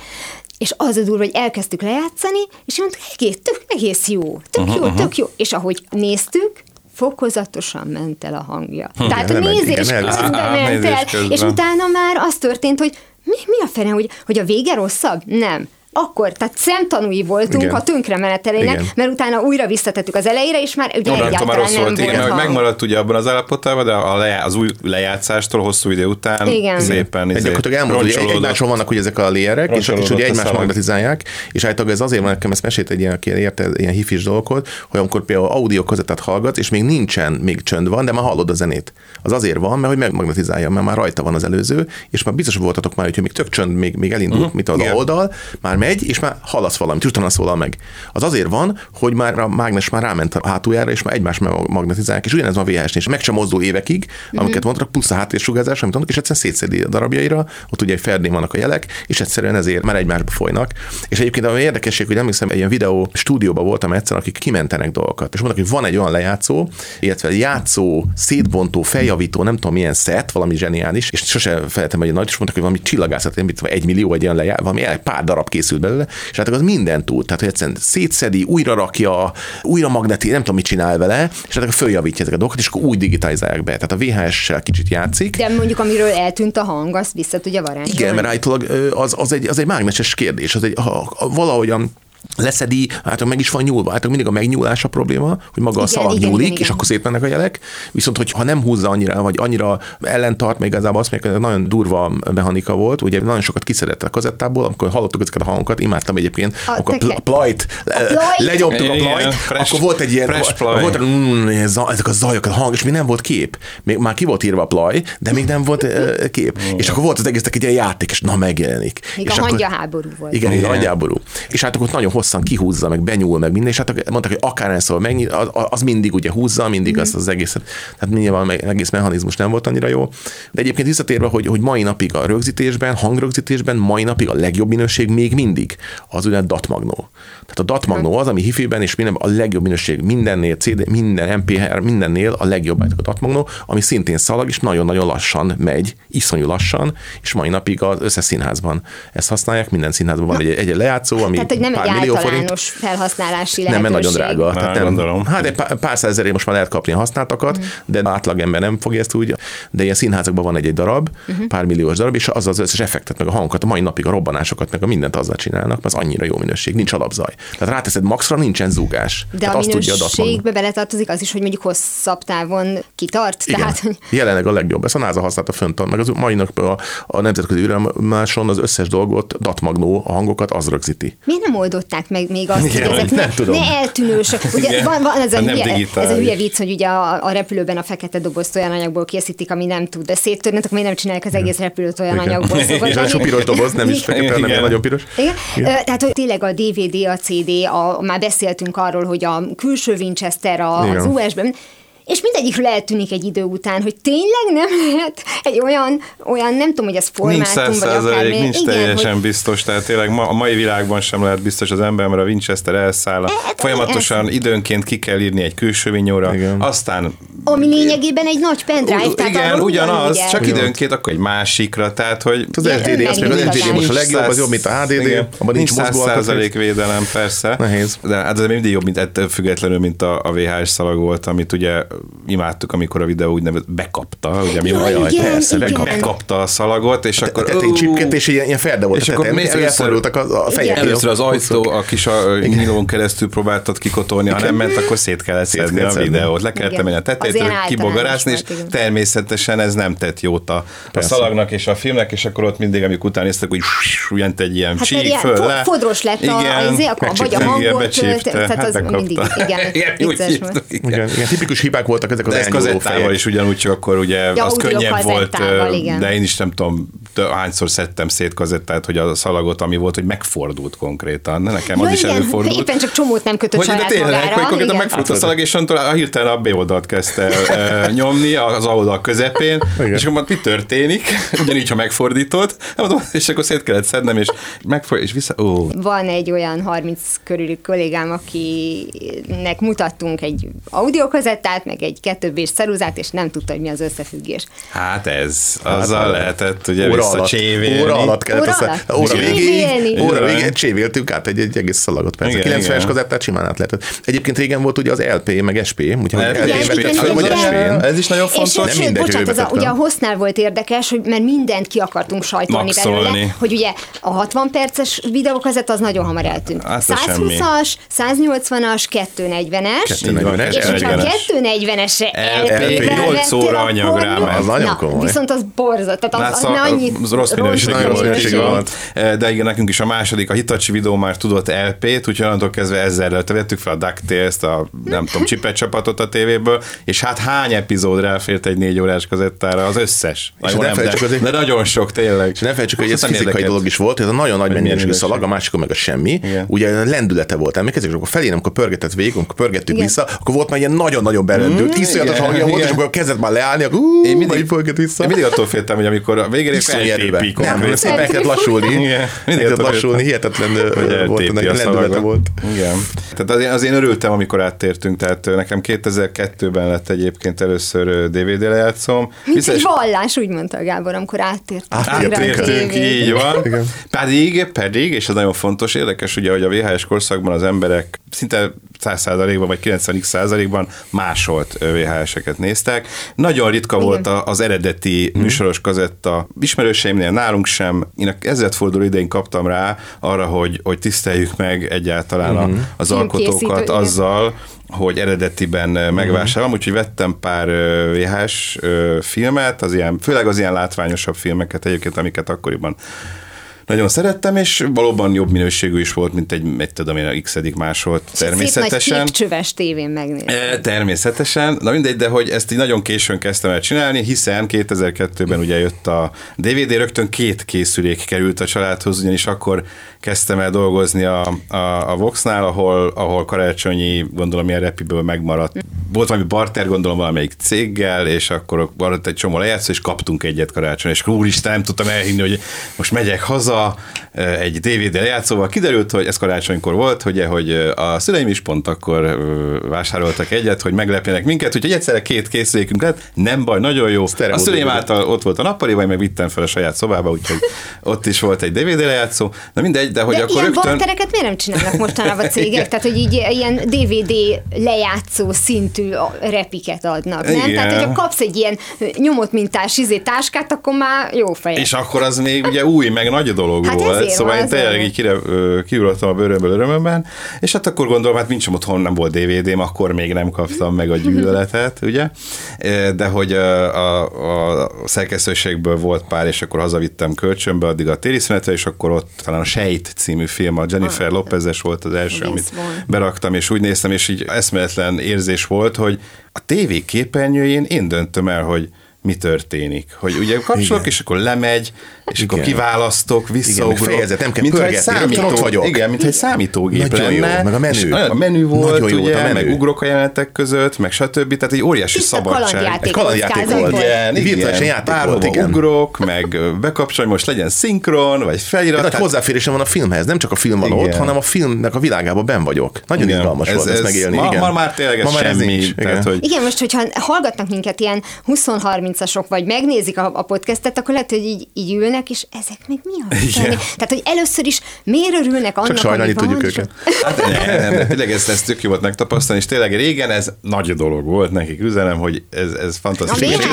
S2: És az a durva, hogy elkezdtük lejátszani, és mondtuk, egész, tök, egész jó, tök jó, tök jó. És ahogy néztük, fokozatosan ment el a hangja. Tehát a nézés
S4: elviszi.
S2: közben ment
S3: nézés
S2: el, és utána már az történt, hogy mi, mi a fene, hogy, hogy a vége rosszabb? Nem akkor, tehát szemtanúi voltunk
S4: Igen.
S2: a tönkremenetelének,
S4: Igen.
S2: mert utána újra visszatettük az elejére, és már ugye
S3: Onnantól
S2: egyáltalán
S3: már rossz
S2: nem
S3: volt, igen,
S2: volt
S3: megmaradt ugye abban az állapotában, de a lejá, az új lejátszástól hosszú idő után
S2: Igen.
S3: szépen izé,
S4: gyakorlatilag elmondod, hogy egymáson vannak ugye ezek a layerek, és, és ugye egymást magnetizálják, és általában ez azért van, nekem ezt mesélt egy ilyen, aki érte ilyen hifis dolgot, hogy amikor például audio kazettát hallgatsz, és még nincsen, még csönd van, de már hallod a zenét. Az azért van, mert hogy megmagnetizálja, mert már rajta van az előző, és már biztos voltatok már, hogy még tök csönd, még, még elindul, uh-huh. mit az oldal, már megy, és már hallasz valamit, utána szólal meg. Az azért van, hogy már a mágnes már ráment a hátuljára, és már egymást magnetizálják, és ugyanez van VHS-nél, és meg sem mozdul évekig, amiket mondtak, plusz a háttérsugárzás, amit mondtak, és egyszerűen szétszedi a darabjaira, ott ugye egy ferdén vannak a jelek, és egyszerűen ezért már egymásba folynak. És egyébként ami érdekesség, hogy emlékszem, egy ilyen videó stúdióban voltam egyszer, akik kimentenek dolgokat, és mondtak, hogy van egy olyan lejátszó, illetve játszó, szétbontó, feljavító, nem tudom milyen szett, valami zseniális, és sose felejtem, hogy nagy, és mondtak, hogy valami csillagászat, nem tudom, egy millió egy ilyen lejá, valami egy pár darab készült belőle, és hát az minden tud. Tehát, hogy egyszerűen szétszedi, újra rakja, újra magneti, nem tudom, mit csinál vele, és hát följavítja ezeket a dolgokat, és akkor úgy digitalizálják be. Tehát a VHS-sel kicsit játszik.
S2: De mondjuk, amiről eltűnt a hang, azt vissza tudja varázsolni.
S4: Igen, mert állítólag az, az, egy, az egy mágneses kérdés, az egy, ha, ha valahogyan leszedi, hát meg is van nyúlva. Hát mindig a megnyúlás a probléma, hogy maga a
S2: Igen,
S4: szalag
S2: igen,
S4: nyúlik,
S2: igen,
S4: és akkor szétmennek a jelek. Viszont, hogy ha nem húzza annyira, vagy annyira ellentart, még igazából azt mondják, hogy nagyon durva mechanika volt. Ugye nagyon sokat kiszedett a kazettából, amikor hallottuk ezeket a hangokat, imádtam egyébként,
S2: A
S4: akkor a plajt, lenyomtuk a plajt, akkor volt egy ilyen, volt, mm, ezek a zajok, a hang, és még nem volt kép. Még már ki volt írva a plaj, de még nem volt kép. És akkor volt az egésznek egy ilyen játék, és na megjelenik.
S2: Még
S4: és
S2: a hangja háború volt.
S4: igen, igen.
S3: Igen.
S4: nagyjáború. És hát akkor nagyon hosszan kihúzza, meg benyúl, meg minden, és hát mondták, hogy akár szól, megnyit, az, az mindig ugye húzza, mindig azt az egészet. Tehát nyilván meg- egész mechanizmus nem volt annyira jó. De egyébként visszatérve, hogy, hogy mai napig a rögzítésben, hangrögzítésben, mai napig a legjobb minőség még mindig az ugye DAT magnó. Tehát a DAT magnó az, ami hifiben és minden a legjobb minőség mindennél, CD, minden MPR, mindennél a legjobb a DAT magnó, ami szintén szalag, és nagyon-nagyon lassan megy, iszonyú lassan, és mai napig az összes színházban ezt használják, minden színházban van egy, egy lejátszó, ami
S2: Tehát, hogy nem egy
S4: pár millió forint.
S2: felhasználási
S4: Nem,
S2: lehetőség.
S4: mert nagyon drága.
S3: Már
S4: Tehát nem,
S3: gondolom.
S4: Hát egy pár, pár százezerért most már lehet kapni a használtakat,
S2: Mhm.
S4: de átlag ember nem fogja ezt úgy. De ilyen színházakban van egy-egy darab,
S2: Mhm.
S4: pár milliós darab, és az az összes effektet, meg a hangokat, a mai napig a robbanásokat, meg a mindent azzal csinálnak, mert az annyira jó minőség, nincs alapzaj. Tehát ráteszed maxra, nincsen zúgás.
S2: De
S4: Tehát
S2: a
S4: azt tudja
S2: minőségbe beletartozik az is, hogy mondjuk hosszabb távon kitart.
S4: Igen.
S2: Tehát,
S4: Jelenleg a legjobb. Ezt a NASA használta fönt, meg az mai napban a, a nemzetközi űrállomáson az összes dolgot, datmagnó, a hangokat, az rögzíti.
S2: miért nem oldották meg még azt,
S4: Igen,
S2: hogy ezek
S4: nem
S2: ne,
S4: tudom.
S2: ne eltűnősök. Ugye
S3: Igen.
S2: van, van ez, a
S3: nem
S2: hülye, ez a hülye vicc, hogy ugye a, a repülőben a fekete dobozt olyan anyagból készítik, ami nem tud de széttörni, akkor miért nem csinálják az egész repülőt olyan
S4: Igen.
S2: anyagból szokott
S4: És
S2: lenni.
S4: piros doboz, nem is fekete, ilyen nagyon piros.
S2: Igen. Tehát, hogy tényleg a DVD, a CD, a, már beszéltünk arról, hogy a külső Winchester, a, az. USB, és mindegyikről eltűnik egy idő után, hogy tényleg nem lehet egy olyan, olyan nem tudom, hogy ez
S3: Nincs
S2: formátum,
S3: száz
S2: vagy akármi.
S3: nincs
S2: Igen,
S3: teljesen
S2: hogy-
S3: biztos, tehát tényleg ma, a mai világban sem lehet biztos az ember, mert a Winchester elszáll,
S2: Hát,
S3: folyamatosan időnként ki kell írni egy külső vinyóra,
S4: Igen.
S3: aztán
S2: Ami lényegében egy nagy pendrive,
S3: U-
S2: tehát
S3: igen, ugyanaz,
S2: ugyanúgy
S3: csak időnként akkor egy másikra, tehát hogy
S4: Az azt
S2: megint
S4: mondja, az
S2: igazán.
S4: SDD most a
S3: Nincs
S4: legjobb, az jobb, mint a HDD, abban nincs mozgó
S3: védelem, persze.
S4: Nehéz.
S3: De hát ez mindig jobb, mint ettől függetlenül, mint a, a VHS szalag volt, amit ugye imádtuk, amikor a videó úgynevezett bekapta, ugye mi
S2: Jaj,
S3: van,
S2: igen,
S4: persze,
S2: igen.
S4: bekapta.
S3: a szalagot, és
S4: A
S3: akkor
S4: tetején
S3: ú,
S4: csipket, és ilyen, ilyen ferde volt
S3: és akkor mi
S4: elfordultak a, a fejek.
S3: Először az ajtó, a kis a nyílón keresztül próbáltad kikotorni, ha nem ment, akkor szét kellett szedni a videót. Le kellett
S2: Igen.
S3: menni a
S2: Az
S3: tetejét,
S2: ilyen
S3: hogy
S2: általános
S3: kibogarászni, és
S2: igen.
S3: természetesen ez nem tett jót a, a szalagnak és a filmnek, és akkor ott mindig, amikor utána néztek, hogy ment egy ilyen
S2: Hát
S3: csík
S2: egy ilyen
S3: föl le.
S2: fodros lett a- az izé, akkor vagy a
S3: igen,
S2: hangot, tehát
S3: hát
S2: az mindig- igen, *laughs*
S3: Igen, igen.
S4: Igen, igen, tipikus hibák voltak ezek az
S3: De ez kazettával is ugyanúgy, csak akkor ugye
S2: Ja,
S3: az könnyebb volt,
S2: igen.
S3: de én is nem tudom, hányszor szedtem szét kazettát, hogy a szalagot, ami volt, hogy megfordult konkrétan. Nekem
S2: Ja,
S3: az is
S2: igen,
S3: előfordult.
S2: éppen csak csomót nem kötött
S3: Hogy de
S2: saját
S3: tényleg,
S2: magára.
S3: hogy konkrétan megfordult a szalag, és onnantól a hirtelen a B oldalt kezdte nyomni, az A oldal közepén,
S4: Igen.
S3: és akkor mi történik? *laughs* Ugyanígy, ha mondom, és akkor szét kellett szednem, és megfordít, és vissza, ó,
S2: Van egy olyan 30 körüli kollégám, akinek mutattunk egy audiokazettát, meg egy kettőbbés ceruzát, és nem tudta, hogy mi az összefüggés.
S3: Hát ez, azzal hát, lehetett ugye
S4: óra alatt, óra alatt kellett
S2: Óra
S4: össze,
S2: alatt?
S4: óra végéig, óra végén csévéltünk át egy, egy egész szalagot persze.
S3: Igen,
S4: 90-es
S3: igen.
S4: kazettát simán át lehetett. Egyébként régen volt ugye az LP, meg SP, úgyhogy. SP-n.
S3: Ez is nagyon
S2: És
S3: fontos.
S4: nem
S2: sőt,
S4: mindegy,
S2: bocsánat, az a, ugye a hosznál volt érdekes, hogy mert mindent ki akartunk sajtolni belőle, hogy ugye a 60 perces videókazett az nagyon hamar eltűnt.
S3: Hát az semmi.
S2: 120-as, 180-as, 240-es,
S4: 240-es,
S2: és hogyha a
S3: 240-es.
S2: 240-esre
S3: LP, nyolc óra anyagra ment.
S4: Az nagyon
S2: Na,
S4: komoly.
S2: viszont az borzat, tehát az, az,
S3: Látsz,
S2: ne
S3: a-
S2: annyit
S3: az rossz minőségű
S4: rossz
S3: volt, De igen, nekünk is a második, a Hitachi videó már tudott LP-t, úgyhogy onnantól kezdve ezzel vettük fel a DuckTales-t, a nem tudom, csipet csapatot a tévéből, és hát hány epizód ráfért egy négy órás kazettára? Az összes.
S4: És
S3: nem, de, de nagyon sok tényleg.
S4: És ne felejtsük, hogy ez fizikai dolog is volt, ez a nagyon nagy mennyiségű szalag, a másikon meg a semmi.
S3: Igen.
S4: Ugye lendülete volt, emlékezik, és akkor felén, amikor pörgetett végig, amikor pörgettük
S2: Igen.
S4: vissza, akkor volt már ilyen nagyon-nagyon belendült,
S3: Mm,
S4: iszonyatos
S3: igen,
S4: hangja volt, és akkor kezdett már leállni, akkor ú,
S3: Én mindig-
S4: pörget vissza.
S3: Én mindig attól féltem, hogy amikor a végére
S4: Iszonyi erőbe.
S3: eltépik
S4: Nem, szépen el kellett lassulni.
S3: Attól
S4: lassulni, hihetetlen volt, lendülete volt.
S3: Igen. Tehát az én, az én örültem, amikor áttértünk, tehát nekem 2002-ben lett egyébként először DVD lejátszom.
S2: Mint egy vallás, úgy mondta Gábor, amikor áttértünk.
S4: Áttértünk,
S3: így van.
S4: Igen.
S3: Pedig, pedig, és ez nagyon fontos, érdekes ugye, hogy a VHS korszakban az emberek szinte 100%-ban vagy 90 százalékban másolt VHS-eket néztek. Nagyon ritka
S2: Igen.
S3: volt a- az eredeti műsoros kazetta. Ismerőseimnél nálunk sem. Én a ezredforduló idején kaptam rá arra, hogy, hogy tiszteljük meg egyáltalán a, az
S2: Filmkészítő,
S3: alkotókat azzal, hogy eredetiben ö, megvásárolom, úgyhogy vettem pár VHS filmet, az ilyen, főleg az ilyen látványosabb filmeket egyébként, amiket akkoriban nagyon szerettem, és valóban jobb minőségű is volt, mint egy, egy tudom én, a x másolt
S2: Szép nagy
S3: természetesen.
S2: tévén megnézni.
S3: E, Természetesen. Na mindegy, de hogy ezt így nagyon későn kezdtem el csinálni, hiszen 2002-ben ugye jött a DVD, rögtön két készülék került a családhoz, ugyanis akkor kezdtem el dolgozni a, a, a Voxnál, ahol, ahol karácsonyi, gondolom, ilyen repiből megmaradt. Volt valami barter, gondolom, valamelyik céggel, és akkor maradt egy csomó lejátszó, és kaptunk egyet karácsony, és úristen, nem tudtam elhinni, hogy most megyek haza e, egy DVD lejátszóval. Kiderült, hogy ez karácsonykor volt, hogy, hogy a szüleim is pont akkor ö, vásároltak egyet, hogy meglepjenek minket, úgyhogy egyszerre két készülékünk lett, nem baj, nagyon jó.
S4: Sztereó
S3: A szüleim
S4: DVD.
S3: által ott volt a nappali, vagy meg vittem fel a saját szobába, úgyhogy ott is volt egy DVD lejátszó. Na mindegy, de hogy
S2: De
S3: akkor
S2: ilyen
S3: rögtön...
S2: bartereket miért nem csinálnak mostanában a *laughs* cégek? Tehát, hogy így ilyen DVD lejátszó szintű repiket adnak, nem?
S3: Igen.
S2: Tehát, hogyha kapsz egy ilyen nyomott mintás izé, táskát, akkor már jó feje.
S3: És akkor az még ugye új, meg nagy dolog
S2: Hát
S3: volt, szóval
S2: van,
S3: én tényleg így kire, a bőrömből örömömben, és hát akkor gondolom, hát nincs otthon nem volt DVD-m, akkor még nem kaptam meg a gyűlöletet, ugye? De hogy a, a, a szerkesztőségből volt pár, és akkor hazavittem kölcsönbe addig a téli szünetre, és akkor ott talán a Sejt című film, a Jennifer Lopezes volt az első, amit
S2: Vaughn.
S3: beraktam, és úgy néztem, és így eszméletlen érzés volt, hogy a tévé képernyőjén én döntöm el, hogy mi történik. Hogy ugye kapcsolok,
S4: Igen.
S3: és akkor lemegy, és
S4: Igen.
S3: akkor kiválasztok, visszaugrok.
S4: fejezet, nem kell
S3: egy
S4: pörgetni, rögtön
S3: számító,
S4: ott vagyok.
S3: Igen, mintha egy számítógép
S4: Nagyon jó,
S3: lenne.
S4: meg a menü.
S3: A menü volt,
S4: Nagyon jó volt
S3: ugye,
S4: a menü.
S3: meg ugrok a jelenetek között, meg stb. Tehát egy óriási
S2: Tiszta
S3: szabadság.
S4: Egy kalandjáték volt.
S2: volt.
S3: Igen,
S4: Egy virtuális
S3: igen.
S4: játék volt, igen.
S3: ugrok, meg ö, bekapcsolom, most legyen szinkron, vagy felirat.
S4: Nagy
S3: tehát-
S4: hozzáférésem van a filmhez, nem csak a film van
S3: Igen.
S4: ott, hanem a filmnek a világában ben vagyok. Nagyon
S3: Igen.
S4: izgalmas
S3: Ez-
S4: volt ezt
S3: ez
S4: megélni.
S3: ma-
S4: igen.
S3: már tényleg ez semmi,
S4: igen.
S3: hogy-
S2: Igen, most, hogyha hallgatnak minket ilyen 20-30-asok, vagy megnézik a, a podcastet, akkor lehet, hogy így, így ülnek, és ezek meg mi a? Tehát, hogy először is miért örülnek annak,
S4: Csak sajnálni
S2: van,
S4: tudjuk
S2: és-
S4: őket.
S3: Hát nem, tényleg ezt, ezt tök jó volt megtapasztalni, és tényleg régen ez nagy dolog volt nekik, üzenem, hogy ez, ez fantasztikus.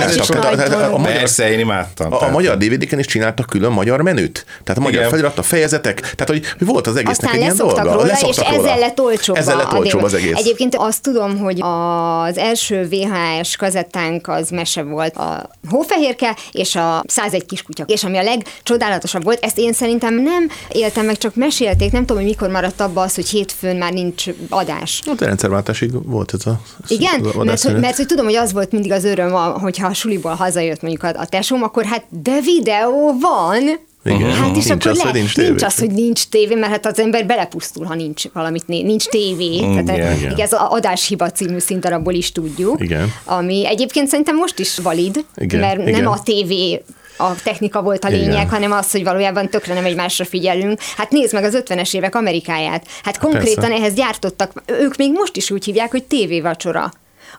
S2: A
S3: Persze, én imádtam.
S4: A, a magyar DVD-ken is csináltak külön magyar menüt. Tehát a magyar felirat, a fejezetek, tehát hogy, hogy volt az egésznek
S2: Aztán
S4: egy ilyen dolga.
S2: róla, és
S4: Leszoktak
S2: ezzel
S4: róla.
S2: lett olcsóbb.
S4: Ezzel lett olcsóbb az
S2: DVD.
S4: egész.
S2: Egyébként azt tudom, hogy az első VHS kazettánk az mese volt a Hófehérke és a 101 kiskutya. És ami a legcsodálatosabb volt, ezt én szerintem nem éltem meg, csak mesélték, nem tudom, hogy mikor maradt abba az, hogy hétfőn már nincs adás.
S4: Hát a rendszerváltásig volt ez a
S2: Igen,
S4: az
S2: mert, hogy, mert hogy tudom, hogy az volt mindig az öröm, hogyha a suliból hazajött mondjuk a, a tesóm, akkor hát de videó van.
S4: Igen.
S2: Hát és
S4: Nincs
S2: akkor
S4: az,
S2: le,
S4: hogy nincs
S2: nincs,
S4: tévé.
S2: az, hogy nincs tévé, mert hát az ember belepusztul, ha nincs valamit, né- nincs tévé. Tehát
S3: Igen,
S2: igen. ez az Adáshiba című szintarabból is tudjuk.
S4: Igen.
S2: Ami egyébként szerintem most is valid,
S4: Igen,
S2: mert
S4: igen.
S2: nem a tévé a technika volt a lényeg,
S4: Igen.
S2: hanem az, hogy valójában tökre nem egymásra figyelünk. Hát nézd meg az 50-es évek Amerikáját. Hát konkrétan
S4: Persze.
S2: ehhez gyártottak, ők még most is úgy hívják, hogy tévévacsora.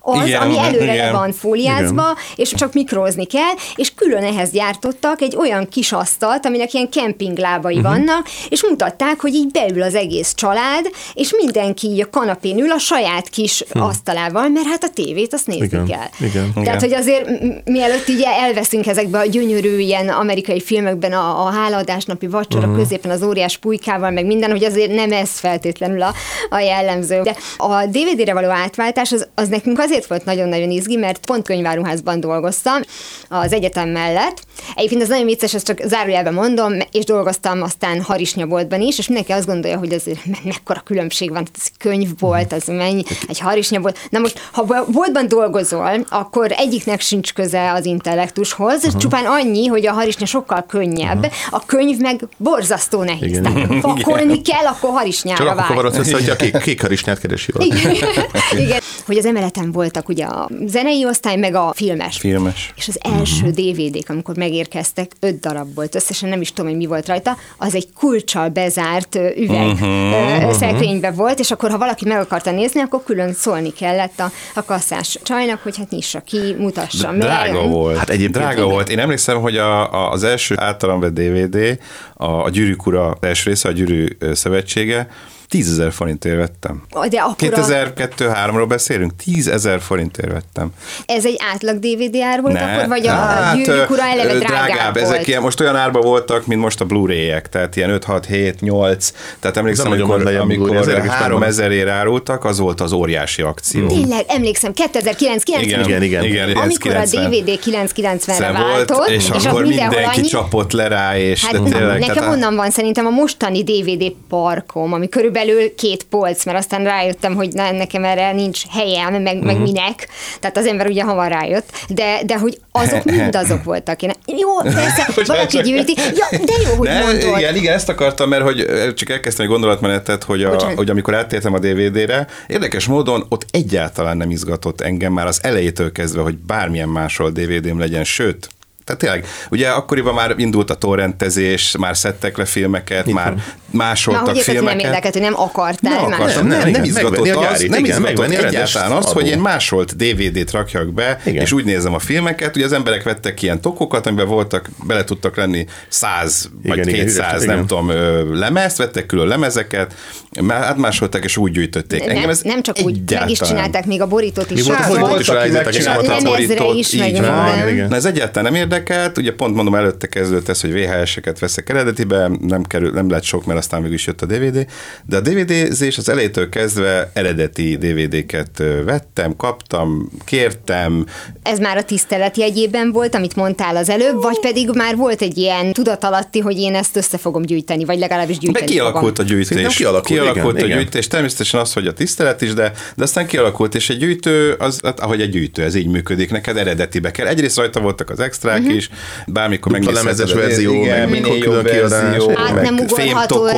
S2: Az,
S3: Igen,
S2: ami előre
S3: igen.
S2: le van fóliázva, és csak mikrózni kell, és külön ehhez gyártottak egy olyan kis asztalt, aminek ilyen kempinglábai
S3: Mhm.
S2: uh-huh. vannak, és mutatták, hogy így beül az egész család, és mindenki így a kanapén ül a saját kis hm. asztalával, mert hát a tévét azt nézni
S4: Igen,
S2: kell.
S4: igen.
S2: Tehát, hogy azért mielőtt így elveszünk ezekbe a gyönyörű ilyen amerikai filmekben a, a hálaadásnapi vacsora
S4: Mhm.
S2: uh-huh. középen az óriás pulykával, meg minden, hogy azért nem ez feltétlenül a, a jellemző. De a DVD-re való átváltás az, az nekünk azért volt nagyon-nagyon izgi, mert pont könyváruházban dolgoztam az egyetem mellett. Egyébként ez nagyon vicces, ezt csak zárójelben mondom, és dolgoztam aztán harisnyaboltban is, és mindenki azt gondolja, hogy azért me- mekkora különbség van, ez könyvbolt, az mennyi, egy harisnyabolt. Na most, ha boltban dolgozol, akkor egyiknek sincs köze az intellektushoz, ez csupán annyi, hogy a harisnya sokkal könnyebb, a könyv meg borzasztó nehéz.
S4: Igen.
S2: Tehát pakolni kell, akkor harisnyára
S4: Csak akkor
S2: vágy.
S4: össze, hogy a kék, kék harisnyát keresi.
S2: Igen. *laughs* Igen, hogy az emeleten voltak ugye a zenei osztály, meg a filmes.
S3: Filmes.
S2: És az első
S4: Mhm.
S2: DVD-k, amikor megérkeztek, öt darab volt összesen, nem is tudom, hogy mi volt rajta, az egy kulcsal bezárt üveg uh-huh, szekrénybe volt, és akkor, ha valaki meg akarta nézni, akkor külön szólni kellett a, a kasszás csajnak, hogy hát nyissa ki, mutassa meg.
S3: Drága volt.
S4: Hát egyébként
S3: Drága volt. Én emlékszem, hogy a, a, az első általam vett DVD, a, a Gyűrűk Ura első része, a Gyűrű Szövetsége, 10 ezer forintért vettem.
S2: De akkor a,
S3: 2002-3-ról beszélünk, 10 ezer forintért vettem.
S2: ez egy átlag DVD ár volt akkor, vagy a
S3: hát,
S2: gyűrűk ura eleve
S3: ö,
S2: drágább, volt?
S3: Ezek ilyen, most olyan árba voltak, mint most a Blu-ray-ek, tehát ilyen 5, 6, 7, 8. Tehát emlékszem,
S4: nagyon
S3: amikor, amikor
S4: érdekes
S3: 3
S4: megvan.
S3: ezerért árultak, az volt az óriási akció.
S2: Tényleg, emlékszem, 2009 90
S4: Igen, igen.
S3: igen
S2: Amikor
S3: 90
S2: a DVD 990-re
S3: volt,
S2: váltott,
S3: és,
S2: az
S3: akkor mindenki
S2: annyi,
S3: csapott le rá, és
S2: Hát
S3: de tényleg,
S2: nekem
S3: tehát-
S2: onnan van szerintem a mostani DVD parkom, ami körülbelül két polc, mert aztán rájöttem, hogy na, nekem erre nincs helyem, meg,
S3: Mhm.
S2: meg minek. Tehát az ember ugye hamar rájött. De, de hogy azok mind azok voltak. Én, jó, persze, *laughs* valaki gyűjti. Ja, de jó, hogy
S3: Ne,
S2: mondod.
S3: igen, igen, ezt akartam, mert hogy csak elkezdtem egy gondolatmenetet, hogy, a,
S2: Bocsánat.
S3: hogy amikor áttértem a DVD-re, érdekes módon ott egyáltalán nem izgatott engem már az elejétől kezdve, hogy bármilyen máshol DVD-m legyen, sőt, tehát tényleg, ugye akkoriban már indult a torrentezés, már szedtek le filmeket, már
S2: Na,
S3: másoltak
S2: hogy érted, hogy nem
S3: filmeket.
S2: érdekelt, hogy nem akartál
S3: Nem
S2: már.
S3: akartam, nem,
S4: Igen,
S3: nem izgatott
S4: megvenni a
S3: az,
S4: gyárit,
S3: nem
S4: igen,
S3: izgatott
S4: a
S3: egyáltalán az, hogy én másolt DVD-t rakjak be,
S4: Igen.
S3: és úgy nézem a filmeket, ugye az emberek vettek ilyen tokokat, amiben voltak, bele tudtak lenni 100 vagy
S4: Igen, igen,
S3: 200,
S4: üres,
S3: nem
S4: igen.
S3: tudom, lemezt, vettek külön lemezeket, már átmásolták, és úgy gyűjtötték. Engem
S2: Nem,
S3: ez
S2: nem csak úgy, meg is
S3: egyáltalán-
S2: csinálták még a borítót is.
S4: Mi volt a borítót is ráírták, és
S3: megcsinálta a borítót,
S2: is,
S3: így van.
S4: Igen.
S3: Na ez egyáltalán nem érdekelt, ugye pont mondom, előtte kezdődött ez, hogy VHS-eket veszek eredetibe, nem, kerül, nem lett sok, mert aztán végül jött a DVD, de a DVD-zés az elejétől kezdve eredeti DVD-ket vettem, kaptam, kértem,
S2: Ez már a tisztelet jegyében volt, amit mondtál az előbb, vagy pedig már volt egy ilyen tudatalatti, hogy én ezt össze fogom gyűjteni, vagy legalábbis
S3: Be
S2: gyűjteni
S3: kialakult a gyűjtés.
S4: Szerintem kialakult,
S3: kialakult
S4: igen,
S3: a
S4: igen.
S3: gyűjtés. Természetesen az, hogy a tisztelet is, de, de aztán kialakult, és egy gyűjtő, az, hát, ahogy egy gyűjtő, ez így működik, neked eredetibe kell. Egyrészt rajta voltak az extrák
S2: Mhm.
S3: is, bármikor megnézheted.
S4: lemezes verzió,
S3: igen,
S4: meg
S3: minél
S4: mikor
S3: jobb verzió,
S2: Át
S3: meg
S2: nem ugorható
S3: meg-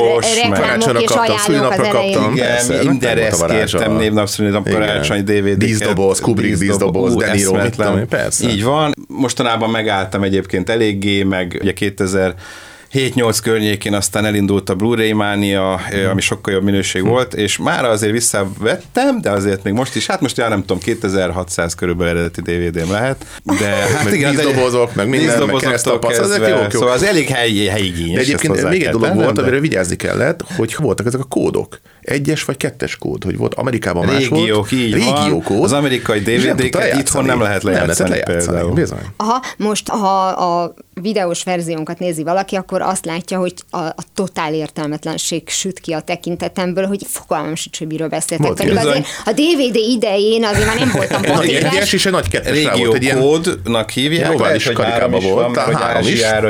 S2: reklámok és
S4: kaptam,
S2: ajánlók az elején.
S3: igen,
S4: Persze,
S3: minden
S4: megvolt a
S3: ezt kértem névnap, szülinap,
S4: Igen.
S3: karácsony, DVD.
S4: Díszdoboz, Kubrick díszdoboz,
S3: Ú,
S4: Tudom én, persze.
S3: Így van. Mostanában megálltam egyébként eléggé, meg ugye 2000 7-8 környékén aztán elindult a Blu-ray mánia, ö, ami sokkal jobb minőség volt, és már azért visszavettem, de azért még most is, hát most já nem tudom, 2600 körülbelül eredeti DVD-m lehet, de hát
S4: Meg
S3: igen, az
S4: díszdobozok, meg minden, meg keresztapasz, ezek jók, jók.
S3: Szóval az elég helyi, helyigényes.
S4: De egyébként még egy dolog volt, amire vigyázni kellett, hogy voltak ezek a kódok. Egyes vagy kettes kód, hogy volt Amerikában más volt.
S3: Régiók, így van.
S4: Régiókód.
S3: Az amerikai DVD-ket itthon nem lehet lejátszani
S4: Nem lehet lejátszani,
S3: például.
S4: bizony.
S2: Aha, most ha a videós verziónkat nézi valaki, akkor azt látja, hogy a, a totál értelmetlenség süt ki a tekintetemből, hogy fogalmam sincs, hogy miről beszéltek.
S4: Volt
S2: Pedig
S3: bizony.
S2: azért a DVD idején azért már nem voltam
S4: Egy
S2: patéres.
S4: egyes és egy nagy kettes volt. Egy ilyen,
S3: kódnak hívják,
S4: ovális karikában
S3: is
S4: volt,
S3: van,
S4: három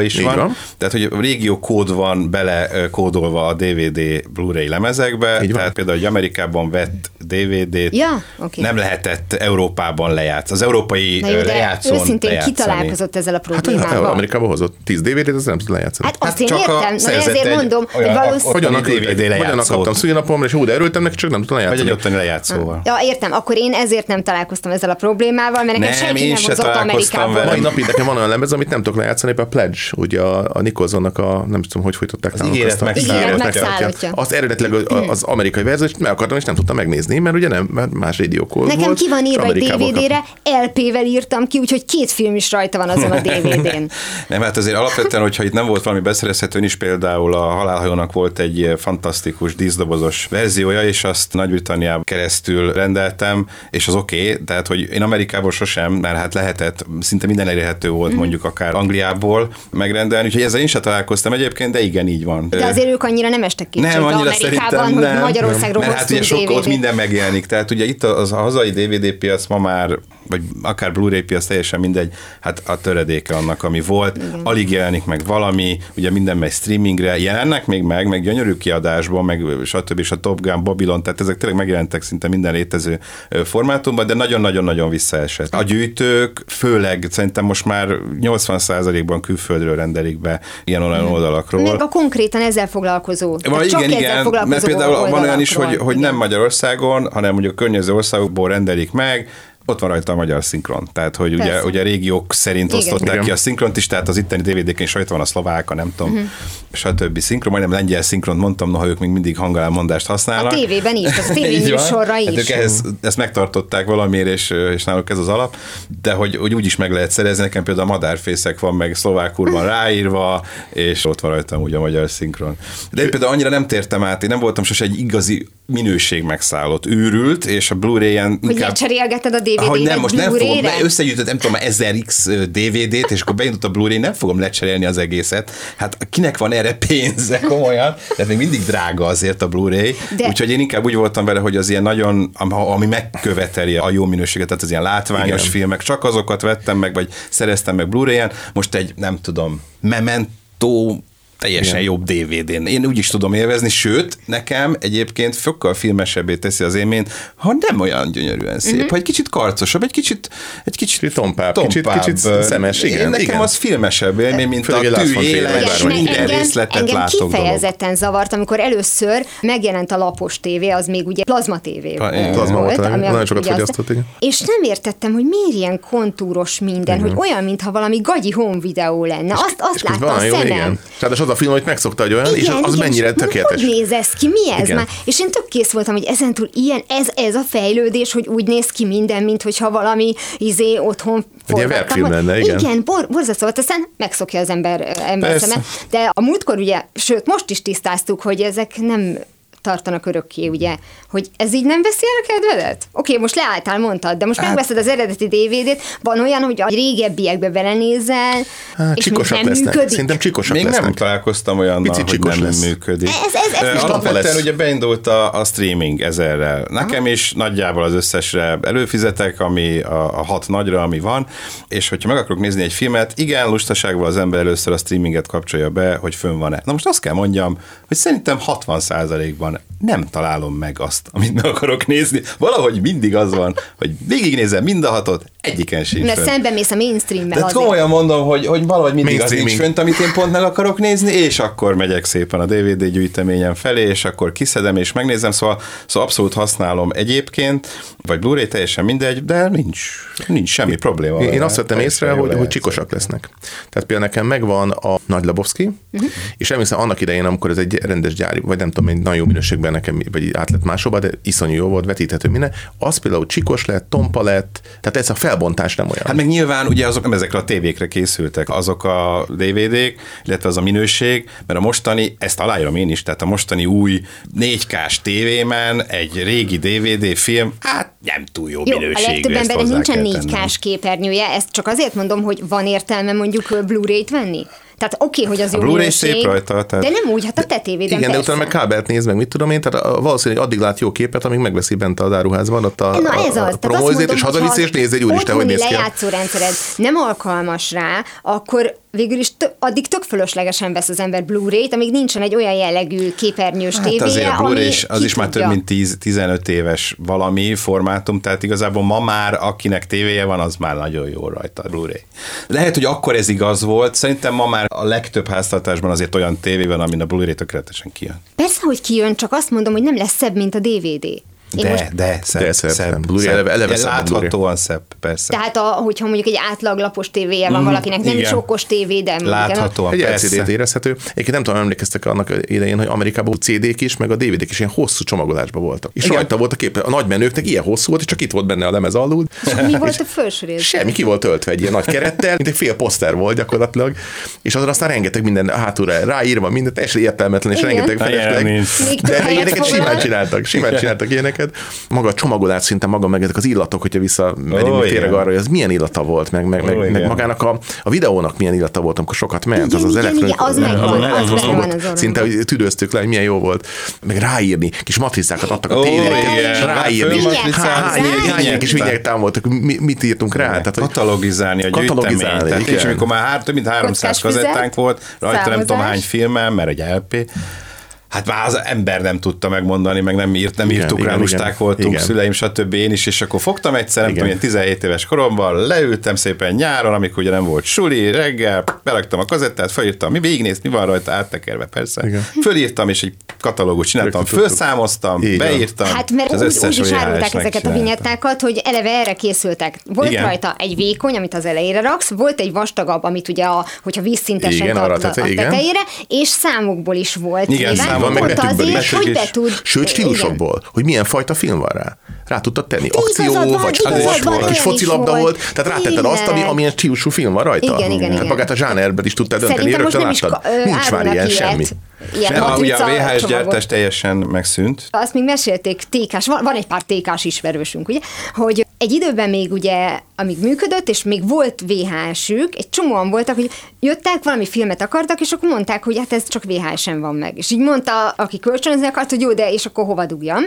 S4: is.
S3: Is van.
S4: van.
S3: Tehát, hogy régió kód van bele kódolva a DVD Blu-ray lemezekbe,
S4: Így van.
S3: tehát például, hogy Amerikában vett DVD-t
S2: Ja, oké.
S3: nem lehetett Európában lejátszani. Az európai
S2: Na jó,
S3: lejátszón
S2: őszintén
S3: lejátszani.
S2: kitalálkozott ezzel a
S4: hát
S2: problémával.
S4: Amerikában hozott 10 DVD-t, az nem tud lejátszani.
S2: Hát azt
S3: Hát
S2: én értem, na ezért mondom, hogy valószínűleg...
S3: Hogyan
S4: Hogyan,
S3: DVD
S4: hogyan
S3: lejátszót.
S4: kaptam szülinapomra, és úgy erőltem neki, csak nem tudtam
S3: Vagy
S4: lejátszani.
S3: egy ottani lejátszóval.
S2: Ja, értem, akkor én ezért nem találkoztam ezzel a problémával, mert nekem
S3: Nem,
S2: senki
S3: én
S2: nem hozott
S3: vele.
S4: Mai napig nekem van olyan lemez, amit nem tudok lejátszani, például a Pledge, ugye a, a Nicholsonnak a, nem tudom, hogy folytották nálunk
S3: ígéret
S4: azt a-
S3: megszállottja.
S4: Az eredetileg az, az amerikai verzió, és meg akartam, és nem tudtam megnézni, mert ugye nem, mert más rédiókor
S2: Nekem
S4: volt,
S2: ki van írva egy DVD-re, LP-vel írtam ki, úgyhogy két film is rajta van azon a *laughs* DVD-n.
S3: Nem, hát azért alapvetően, hogyha itt nem volt valami beszerezhető, is például a Halálhajónak volt egy fantasztikus díszdobozos verziója, és azt Nagy-Britanniában keresztül rendeltem, és az oké, okay, tehát hogy én Amerikából sosem, mert hát lehetett, szinte minden elérhető volt
S2: Mhm.
S3: mondjuk akár Angliából megrendelni, úgyhogy ezzel én sem találkoztam egyébként, de igen, így van.
S2: De azért ők annyira nem estek kétségbe
S3: Nem, annyira
S2: Amerikában,
S3: szerintem
S2: hogy
S3: nem.
S2: Magyarországról
S3: Mert hát ugye sok, ott minden megjelenik. Tehát ugye itt az a hazai DVD piac ma már, vagy akár Blu-ray piac teljesen mindegy, hát a töredéke annak, ami volt. Igen. Alig jelenik meg valami, ugye minden megy streamingre, jelennek még meg, meg gyönyörű kiadásban, meg stb. és a Top Gun, Babylon, tehát ezek tényleg megjelentek szinte minden létező formátumban, de nagyon-nagyon-nagyon visszaesett. A gyűjtők főleg szerintem most már 80%-ban külföldről rendelik be ilyen olyan oldalakról.
S2: Meg a konkrétan ezzel foglalkozó.
S3: Van,
S2: csak
S3: igen,
S2: ezzel
S3: igen,
S2: foglalkozó
S3: mert például van olyan is, hogy, hogy nem Magyarországon, hanem mondjuk a környező országokból rendelik meg, ott van rajta a magyar szinkron. Tehát, hogy ugye,
S2: Persze.
S3: ugye régiók szerint
S2: Igen.
S3: osztották
S4: Igen.
S3: ki a szinkront is, tehát az itteni DVD-ken is rajta van a szlovák, a nem tudom,
S2: Mhm.
S3: uh-huh. stb. szinkron, majdnem lengyel szinkront mondtam, noha ők még mindig hangalámondást használnak.
S2: A tévében is, *laughs*
S3: Így van.
S2: tévéműsorra
S3: Hát
S2: is.
S3: ők ehhez, ezt megtartották valamiért, és, és náluk ez az alap, de hogy, hogy úgy is meg lehet szerezni, nekem például a madárfészek van meg szlovákul van ráírva, és ott van rajtam úgy a magyar szinkron. De én például annyira nem tértem át, én nem voltam sose egy igazi minőség megszállott, őrült, és a Blu-ray-en
S2: Hogy lecserélgeted a DVD-t
S3: hogy nem, most nem fogom, összegyűjtött, nem tudom, 1000x DVD-t, és akkor beindult a Blu-ray, nem fogom lecserélni az egészet. Hát kinek van erre pénze *laughs* komolyan? Tehát még mindig drága azért a Blu-ray.
S2: De-
S3: Úgyhogy én inkább úgy voltam vele, hogy az ilyen nagyon, am- ami megköveteli a jó minőséget, tehát az ilyen látványos
S4: Igen.
S3: filmek, csak azokat vettem meg, vagy szereztem meg Blu-ray-en. Most egy, nem tudom, Memento teljesen
S4: Igen.
S3: jobb DVD-n. Én úgy is tudom élvezni, sőt, nekem egyébként sokkal filmesebbé teszi az élményt, ha nem olyan gyönyörűen szép,
S2: Mhm.
S3: ha egy kicsit karcosabb, egy kicsit, egy kicsit
S4: Kicsit tompább, kicsit- kicsit szemes, igen,
S3: Én nekem
S4: igen.
S3: az filmesebb élmény, mint
S4: Főleg
S3: a tű éles, minden
S2: engem,
S3: részletet
S2: engem
S3: látok dolog.
S2: kifejezetten zavart, amikor először megjelent a lapos tévé, az még ugye plazma tévé
S3: Pa- igen.
S4: Plazma volt,
S2: ami
S4: nagyon sokat
S2: ugye az-
S4: fogyasztott, igen.
S2: És nem értettem, hogy miért ilyen kontúros minden, hogy olyan, mintha valami gagyi home videó lenne. Azt, azt
S4: És
S2: látta a szemem.
S4: igen. Tehát az a film, hogy megszokta, hogy olyan, és az, az mennyire
S2: és
S4: tökéletes.
S2: Hogy néz ez ki? Mi ez
S4: Igen.
S2: már? És én tök kész voltam, hogy ezentúl ilyen, ez, ez a fejlődés, hogy úgy néz ki minden, mint hogyha valami izé otthon
S4: webfilm
S2: volna.
S4: lenne, igen.
S2: Igen, bor, borzasztó volt, aztán megszokja az ember, ember
S3: Persze.
S2: De a múltkor ugye, sőt most is tisztáztuk, hogy ezek nem tartanak örökké, ugye, hogy ez így nem veszi el a kedvedet? Oké, most leálltál, mondtad, de most
S4: Hát-
S2: megveszed az eredeti DVD-t, van olyan, hogy a régebbiekbe belenézel,
S4: Hát,
S2: és
S4: csikosak
S2: nem
S4: lesznek.
S2: működik.
S4: Szerintem csikosak
S3: Még
S4: lesznek.
S3: nem találkoztam olyannal, hogy nem
S4: lesz.
S3: működik.
S2: Ez- ez- ez is
S3: Alapvetően ugye beindult a, a streaming ezerrel. Nekem is nagyjából az összesre előfizetek, ami a, a hat nagyra, ami van, és hogyha meg akarok nézni egy filmet, igen, lustaságban az ember először a streaminget kapcsolja be, hogy fönn van-e. Na most azt kell mondjam, hogy szerintem 60%-ban nem találom meg azt, amit meg akarok nézni. Valahogy mindig az van, hogy végignézem mind a hatot, egyiken sincs
S2: Mert
S3: fönn.
S2: szembe mész a mainstream-mel
S3: De komolyan mondom, hogy, hogy valahogy mindig az nincs fönt, amit én pont meg akarok nézni, és akkor megyek szépen a DVD gyűjteményem felé, és akkor kiszedem és megnézem, szóval, szóval abszolút használom egyébként, vagy Blu-ray, teljesen mindegy, de nincs, nincs semmi probléma.
S4: Én, én azt vettem észre, hogy, hogy csikosak lesznek. Tehát például nekem megvan a Nagy Labowski,
S2: Mhm.
S4: uh-huh. és emlékszem annak idején, amikor ez egy rendes gyári, vagy nem tudom, egy nagyon jó minőségben nekem, vagy át lett máshova, de iszonyú jó volt, vetíthető minden. Az például csikos lett, tompa lett, tehát ez a felbontás nem olyan.
S3: Hát meg nyilván ugye azok nem ezekre a tévékre készültek, azok a DVD-k, illetve az a minőség, mert a mostani, ezt aláírom én is, tehát a mostani új 4K-s tévében egy régi DVD film, hát nem túl jó,
S2: Jó, a
S3: minőségű.
S2: legtöbb
S3: ezt
S2: embernek nincsen
S3: kell
S2: 4
S3: tennem.
S2: k képernyője, ezt csak azért mondom, hogy van értelme mondjuk Blu-ray-t venni? Tehát oké, okay, hogy az
S3: A
S2: jó
S3: Blu-ray szép rajta, tehát-
S2: de nem úgy, hát a te tévéden
S4: igen, de
S2: persze.
S4: utána meg kábelt néz meg, mit tudom én, tehát a- valószínűleg addig lát jó képet, amíg megveszi bent az áruházban, ott a,
S2: Na
S4: a,
S2: ez az.
S4: a
S2: Tehát azt
S4: promózét, és
S2: hogy
S4: hazaviszi,
S2: ha
S4: és nézd egy úristen, hogy néz ki.
S2: lejátszó rendszered nem alkalmas rá, akkor végül is tö- addig tök fölöslegesen vesz az ember Blu-ray-t, amíg nincsen egy olyan jellegű képernyős
S3: Hát
S2: tévéje,
S3: azért a Blu-ray is, az is már több mint 10, 15 éves valami formátum, tehát igazából ma már akinek tévéje van, az már nagyon jó rajta a Blu-ray. Lehet, hogy akkor ez igaz volt, szerintem ma már a legtöbb háztartásban azért olyan tévé van, amin a Blu-ray tökéletesen kijön.
S2: Persze, hogy kijön, csak azt mondom, hogy nem lesz szebb, mint a DVD.
S3: De,
S2: most-
S3: de, szebb,
S4: De szebb,
S3: szebb,
S4: Blu-ray, eleve- eleve szebb a
S3: Láthatóan szebb, persze.
S2: Tehát, a, hogyha mondjuk egy átlag lapos tévéje van valakinek, nem
S3: Mm, igen.
S2: is okos tévé, de
S3: Láthatóan,
S4: Egy. LCD-t érezhető. Egyébként nem tudom, emlékeztek annak idején, hogy Amerikában CD-k is, meg a DVD-k is ilyen hosszú csomagolásban voltak. És
S3: Igen.
S4: rajta volt a kép, a nagy menőknek ilyen hosszú volt, és csak itt volt benne a lemez alul.
S2: Mi volt a felső rész?
S4: Semmi, ki volt töltve egy ilyen nagy kerettel, mint egy fél poszter volt gyakorlatilag, és azon aztán rengeteg minden hátulra ráírva, minden teljesen értelmetlen, és
S2: Igen.
S4: rengeteg felesleg. De ilyeneket simán csináltak, simán csináltak ilyeneket. Maga a csomagolás szinte maga, meg ezek az illatok, hogyha visszamegyünk még tényleg arra, hogy ez milyen illata volt, meg, meg,
S3: Ó,
S4: meg, magának a, a videónak milyen illata volt, amikor sokat ment.
S2: Igen,
S4: az az elektronikus-
S2: az az az orromban.
S4: Szinte hogy tüdőztük le, hogy milyen jó volt. Meg ráírni, kis matricákat adtak a tévére, és ráírni. Hány, kis vigyek voltak, mi, mit írtunk rá? Tehát,
S3: katalogizálni a
S4: Katalogizálni,
S3: gyűjteményt. És amikor már több mint 300
S2: Kockás füzet,
S3: kazettánk volt, rajta nem tudom hány filmem, mert egy LP, Hát már az ember nem tudta megmondani, meg nem írt, nem
S4: Igen,
S3: írtuk
S4: igen,
S3: rá, lusták
S4: igen.
S3: voltunk,
S4: Igen.
S3: szüleim, stb. én is, és akkor fogtam egyszer, nem
S4: Igen.
S3: tudom, ilyen 17 éves koromban, leültem szépen nyáron, amikor ugye nem volt suli, reggel, beraktam a kazettát, felírtam, mi végignézt, mi van rajta, áttekerve persze.
S4: Igen.
S3: Fölírtam, és egy katalógus csináltam, felszámoztam,
S4: van.
S3: beírtam.
S2: Hát mert
S3: az
S2: úgy,
S3: összes
S2: úgy is árulták ezeket a vinyettákat, hogy eleve erre készültek. Volt
S3: Igen.
S2: rajta egy vékony, amit az elejére raksz, volt egy vastagabb, amit ugye, a, hogyha vízszintesen
S4: Igen, arra a
S2: a,
S4: tete-
S2: a
S4: igen.
S2: tetejére, és számokból is volt.
S3: Igen,
S4: van meg betűkből is,
S2: hogy be tud...
S4: Sőt, stílusokból, hogy milyen fajta film van rá. Rá tudtad tenni. Akció,
S2: van,
S4: vagy
S2: van,
S4: vagy kis
S2: is
S4: focilabda
S2: volt.
S4: volt. Tehát rátetted azt, ami, amilyen stílusú film van rajta.
S2: Igen, igen,
S4: Hát
S2: igen.
S4: magát a zsánerből is tudtál dönteni,
S2: Szerintem most nem is
S4: Nincs már ilyen
S2: ilyet. Ilyen
S3: Nem, ugye a VHS
S2: csomagot.
S3: gyártás teljesen megszűnt.
S2: Azt még mesélték tékás, van, van egy pár tékás ismerősünk, ugye, hogy egy időben még ugye, amíg működött, és még volt VHS-ük, egy csomóan voltak, hogy jöttek, valami filmet akartak, és akkor mondták, hogy hát ez csak VHS-en van meg. És így mondta, aki kölcsönözni akart, hogy jó, de és akkor hova dugjam.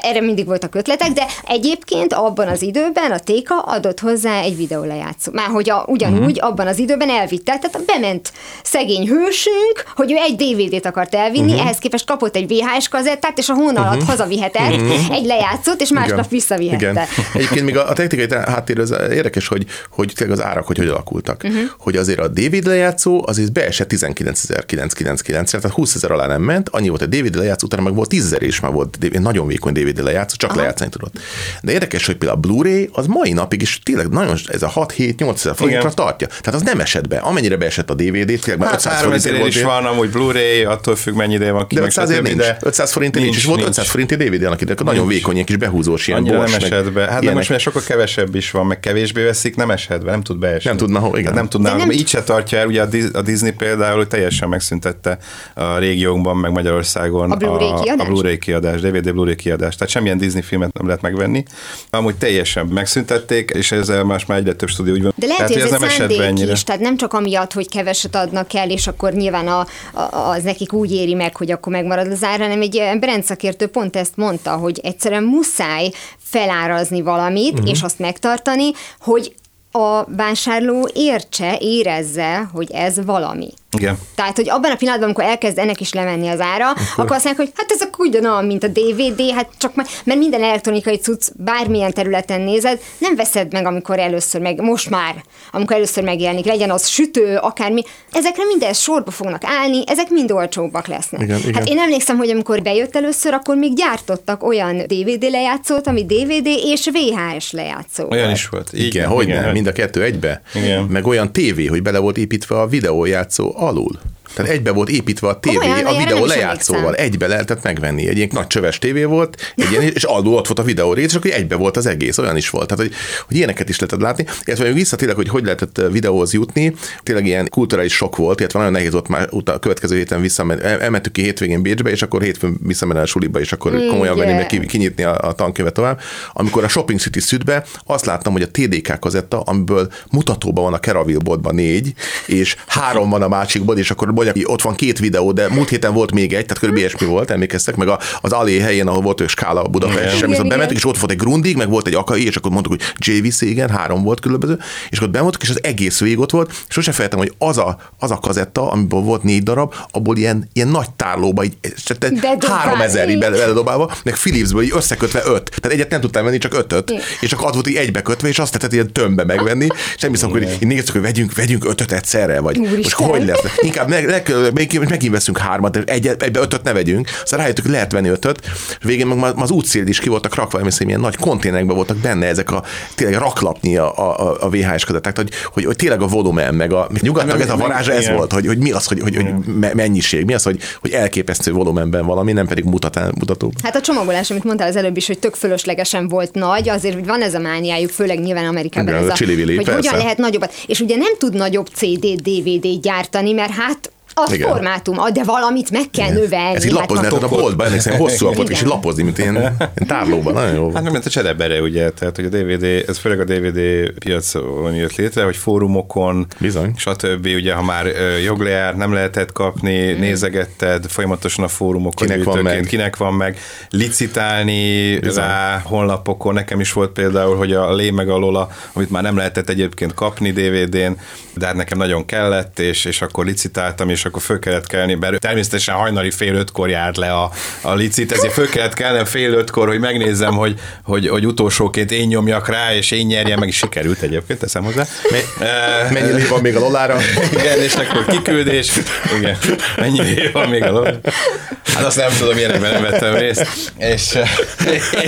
S2: Erre mindig voltak ötletek, de egyébként abban az időben a téka adott hozzá egy videólejátszó. Már hogy a, ugyanúgy
S3: Mhm.
S2: abban az időben elvitte, tehát bement szegény hősünk, hogy ő egy DVD-t akart elvinni,
S3: Mhm.
S2: ehhez képest kapott egy VHS kazettát, és a hón alatt hazavihetett egy lejátszót, és másnap
S4: Igen.
S2: visszavihette.
S4: Igen. Egyébként még a, a technikai háttér az érdekes, hogy, hogy tényleg az árak hogy, hogy alakultak.
S2: Mhm.
S4: Uh-huh. Hogy azért a DVD lejátszó azért beesett 19.999 tehát 20 ezer alá nem ment, annyi volt a DVD lejátszó, utána meg volt 10 ezer és már volt nagyon vékony DVD lejátszó, csak Aha. lejátszani tudott. De érdekes, hogy például a Blu-ray az mai napig is tényleg nagyon, ez a 6-7-8 ezer forintra tartja. Tehát az nem esett be. Amennyire beesett a DVD, tényleg már
S3: Hát
S4: 500
S3: három
S4: forintért
S3: ezerért
S4: volt.
S3: is van, amúgy Blu-ray, attól függ, mennyi ideje van ki.
S4: De
S3: meg
S4: 500
S3: stb.,
S4: nincs.
S3: de
S4: 500 forint nincs, és volt 500 forint DVD annak idején, nagyon
S3: Nincs.
S4: vékony, ilyen kis behúzós, ilyen
S3: Annyira
S4: bors,
S3: nem esett be. Hát de most már sokkal kevesebb is van, meg kevésbé veszik, nem be, nem tud beesni.
S4: Nem tudna, ho- igen.
S3: Hát nem tudná,
S2: nem-
S3: így se tartja el, ugye a Dis- a Disney például hogy teljesen megszüntette a régiónkban, meg Magyarországon
S2: A Blu-ray
S3: a,
S2: kiadást?
S3: a Blu-ray kiadás, DVD Blu-ray kiadás. Tehát semmilyen Disney filmet nem lehet megvenni. Amúgy teljesen megszüntették, és ezzel más már egyre több stúdió úgy van.
S2: De lehet,
S3: Tehát,
S2: hogy ez
S3: ez nem
S2: egy
S3: esett be
S2: szándék
S3: ennyire.
S2: is, tehát nem csak amiatt, hogy keveset adnak el, és akkor nyilván a, a, az nekik úgy éri meg, hogy akkor megmarad az ár, hanem egy brandszakértő pont ezt mondta, hogy egyszerűen muszáj felárazni valamit, uh-huh. és azt megtartani, hogy a vásárló értse, érezze, hogy ez valami.
S3: Igen.
S2: Tehát, hogy abban a pillanatban, amikor elkezd ennek is lemenni az ára, akkor, akkor azt mondják, hogy hát ez akkor ugyanolyan, mint a DVD, hát csak már, mert minden elektronikai cucc bármilyen területen nézed, nem veszed meg, amikor először meg, most már, amikor először megjelenik, legyen az sütő, akármi, ezekre minden sorba fognak állni, ezek mind olcsóbbak lesznek.
S4: Igen, igen.
S2: Hát én emlékszem, hogy amikor bejött először, akkor még gyártottak olyan DVD lejátszót, ami DVD és VHS lejátszó.
S3: Olyan
S2: volt.
S3: is volt.
S4: Igen,
S3: van,
S4: hogy
S3: igen,
S4: nem, mind a kettő egybe.
S3: Igen.
S4: Meg olyan tévé, hogy bele volt építve a videójátszó alul. Tehát egybe volt építve a tévé
S2: Komolyan,
S4: a videó lejátszóval. Egybe lehetett megvenni. Egy ilyen nagy csöves tévé volt, egy ilyen, és alul ott volt a videó rész, és akkor egybe volt az egész. Olyan is volt. Tehát, hogy, hogy ilyeneket is lehetett látni. Illetve még visszatérek, hogy hogy lehetett videóhoz jutni. Tényleg ilyen kulturális sok volt, illetve nagyon nehéz volt már utána, a következő héten visszamenni. El- Elmentük ki hétvégén Bécsbe, és akkor hétfőn visszamenni a suliba, és akkor komolyan venni, meg ki- kinyitni a, a tankönyvet tovább. Amikor a Shopping City Südbe azt láttam, hogy a TDK kazetta, amiből mutatóban van a Keraville boltban négy, és három van a másikban, és akkor hogy ott van két videó, de múlt héten volt még egy, tehát körülbelül ilyesmi volt, emlékeztek, meg a, az Alé helyén, ahol volt ő skála Budapest,
S2: Igen,
S4: viszont
S2: igen.
S4: bementünk, és ott volt egy Grundig, meg volt egy Akai, és akkor mondtuk, hogy JVC, igen, három volt különböző, és akkor bementünk, és az egész végig ott volt, és sose felejtem, hogy az a, az a kazetta, amiből volt négy darab, abból ilyen, ilyen nagy tárlóba, így, három ezer így bele- beledobálva, meg Philipsből így összekötve öt. Tehát egyet nem tudtam venni, csak ötöt.
S2: Igen.
S4: És akkor az volt így egybekötve, és azt tetett ilyen tömbbe megvenni, és nem hiszem, hogy így néztük, hogy vegyünk, vegyünk ötöt egyszerre, vagy
S2: Úristen.
S4: most hogy lesz. Inkább meg leg, megint, veszünk hármat, egy, egybe ötöt ne vegyünk, aztán rájöttük, hogy lehet venni ötöt, és végén meg az útszél is ki voltak rakva, emlékszem, ilyen nagy konténerekben voltak benne ezek a tényleg raklapnyi a, a, a VHS kazetták, hogy, hogy, hogy, tényleg a volumen, meg a nyugatnak ez a varázsa ez volt, hogy, hogy mi az, hogy, hogy, hogy mennyiség, mi az, hogy, hogy elképesztő volumenben valami, nem pedig mutatán, mutató.
S2: Hát a csomagolás, amit mondtál az előbb is, hogy tök fölöslegesen volt nagy, azért, hogy van ez a mániájuk, főleg nyilván Amerikában,
S4: Igen,
S2: ez
S4: a
S2: hogy
S4: persze.
S2: hogyan lehet nagyobbat. És ugye nem tud nagyobb CD, DVD gyártani, mert hát az
S4: Igen.
S2: formátum, de valamit meg kell növelni.
S4: Ez így lapozni,
S2: hát,
S4: a boltban, emlékszem, *laughs* hosszú volt, és így
S2: Igen.
S4: lapozni, mint ilyen, ilyen tárlóban, nagyon jó.
S3: Hát nem, mint a cserebere, ugye, tehát hogy a DVD, ez főleg a DVD piacon jött létre, hogy fórumokon,
S4: Bizony.
S3: stb. Ugye, ha már ö, joglejár, nem lehetett kapni, nézegetted folyamatosan a fórumokon,
S4: Kinek van meg.
S3: kinek van meg, licitálni rá honlapokon, nekem is volt például, hogy a Lé meg a Lola, amit már nem lehetett egyébként kapni DVD-n, de hát nekem nagyon kellett, és, és akkor licitáltam, és akkor föl kellett kelni, mert természetesen hajnali fél ötkor járt le a, a licit, ezért föl kellett kelnem fél ötkor, hogy megnézzem, hogy, hogy, hogy utolsóként én nyomjak rá, és én nyerjem, meg is sikerült egyébként, teszem hozzá. Eh,
S4: Mennyi idő van még a Lolára?
S3: igen, és akkor kiküldés. Igen. Mennyi van még a ló? Hát azt nem tudom, ilyenekben nem vettem részt. És,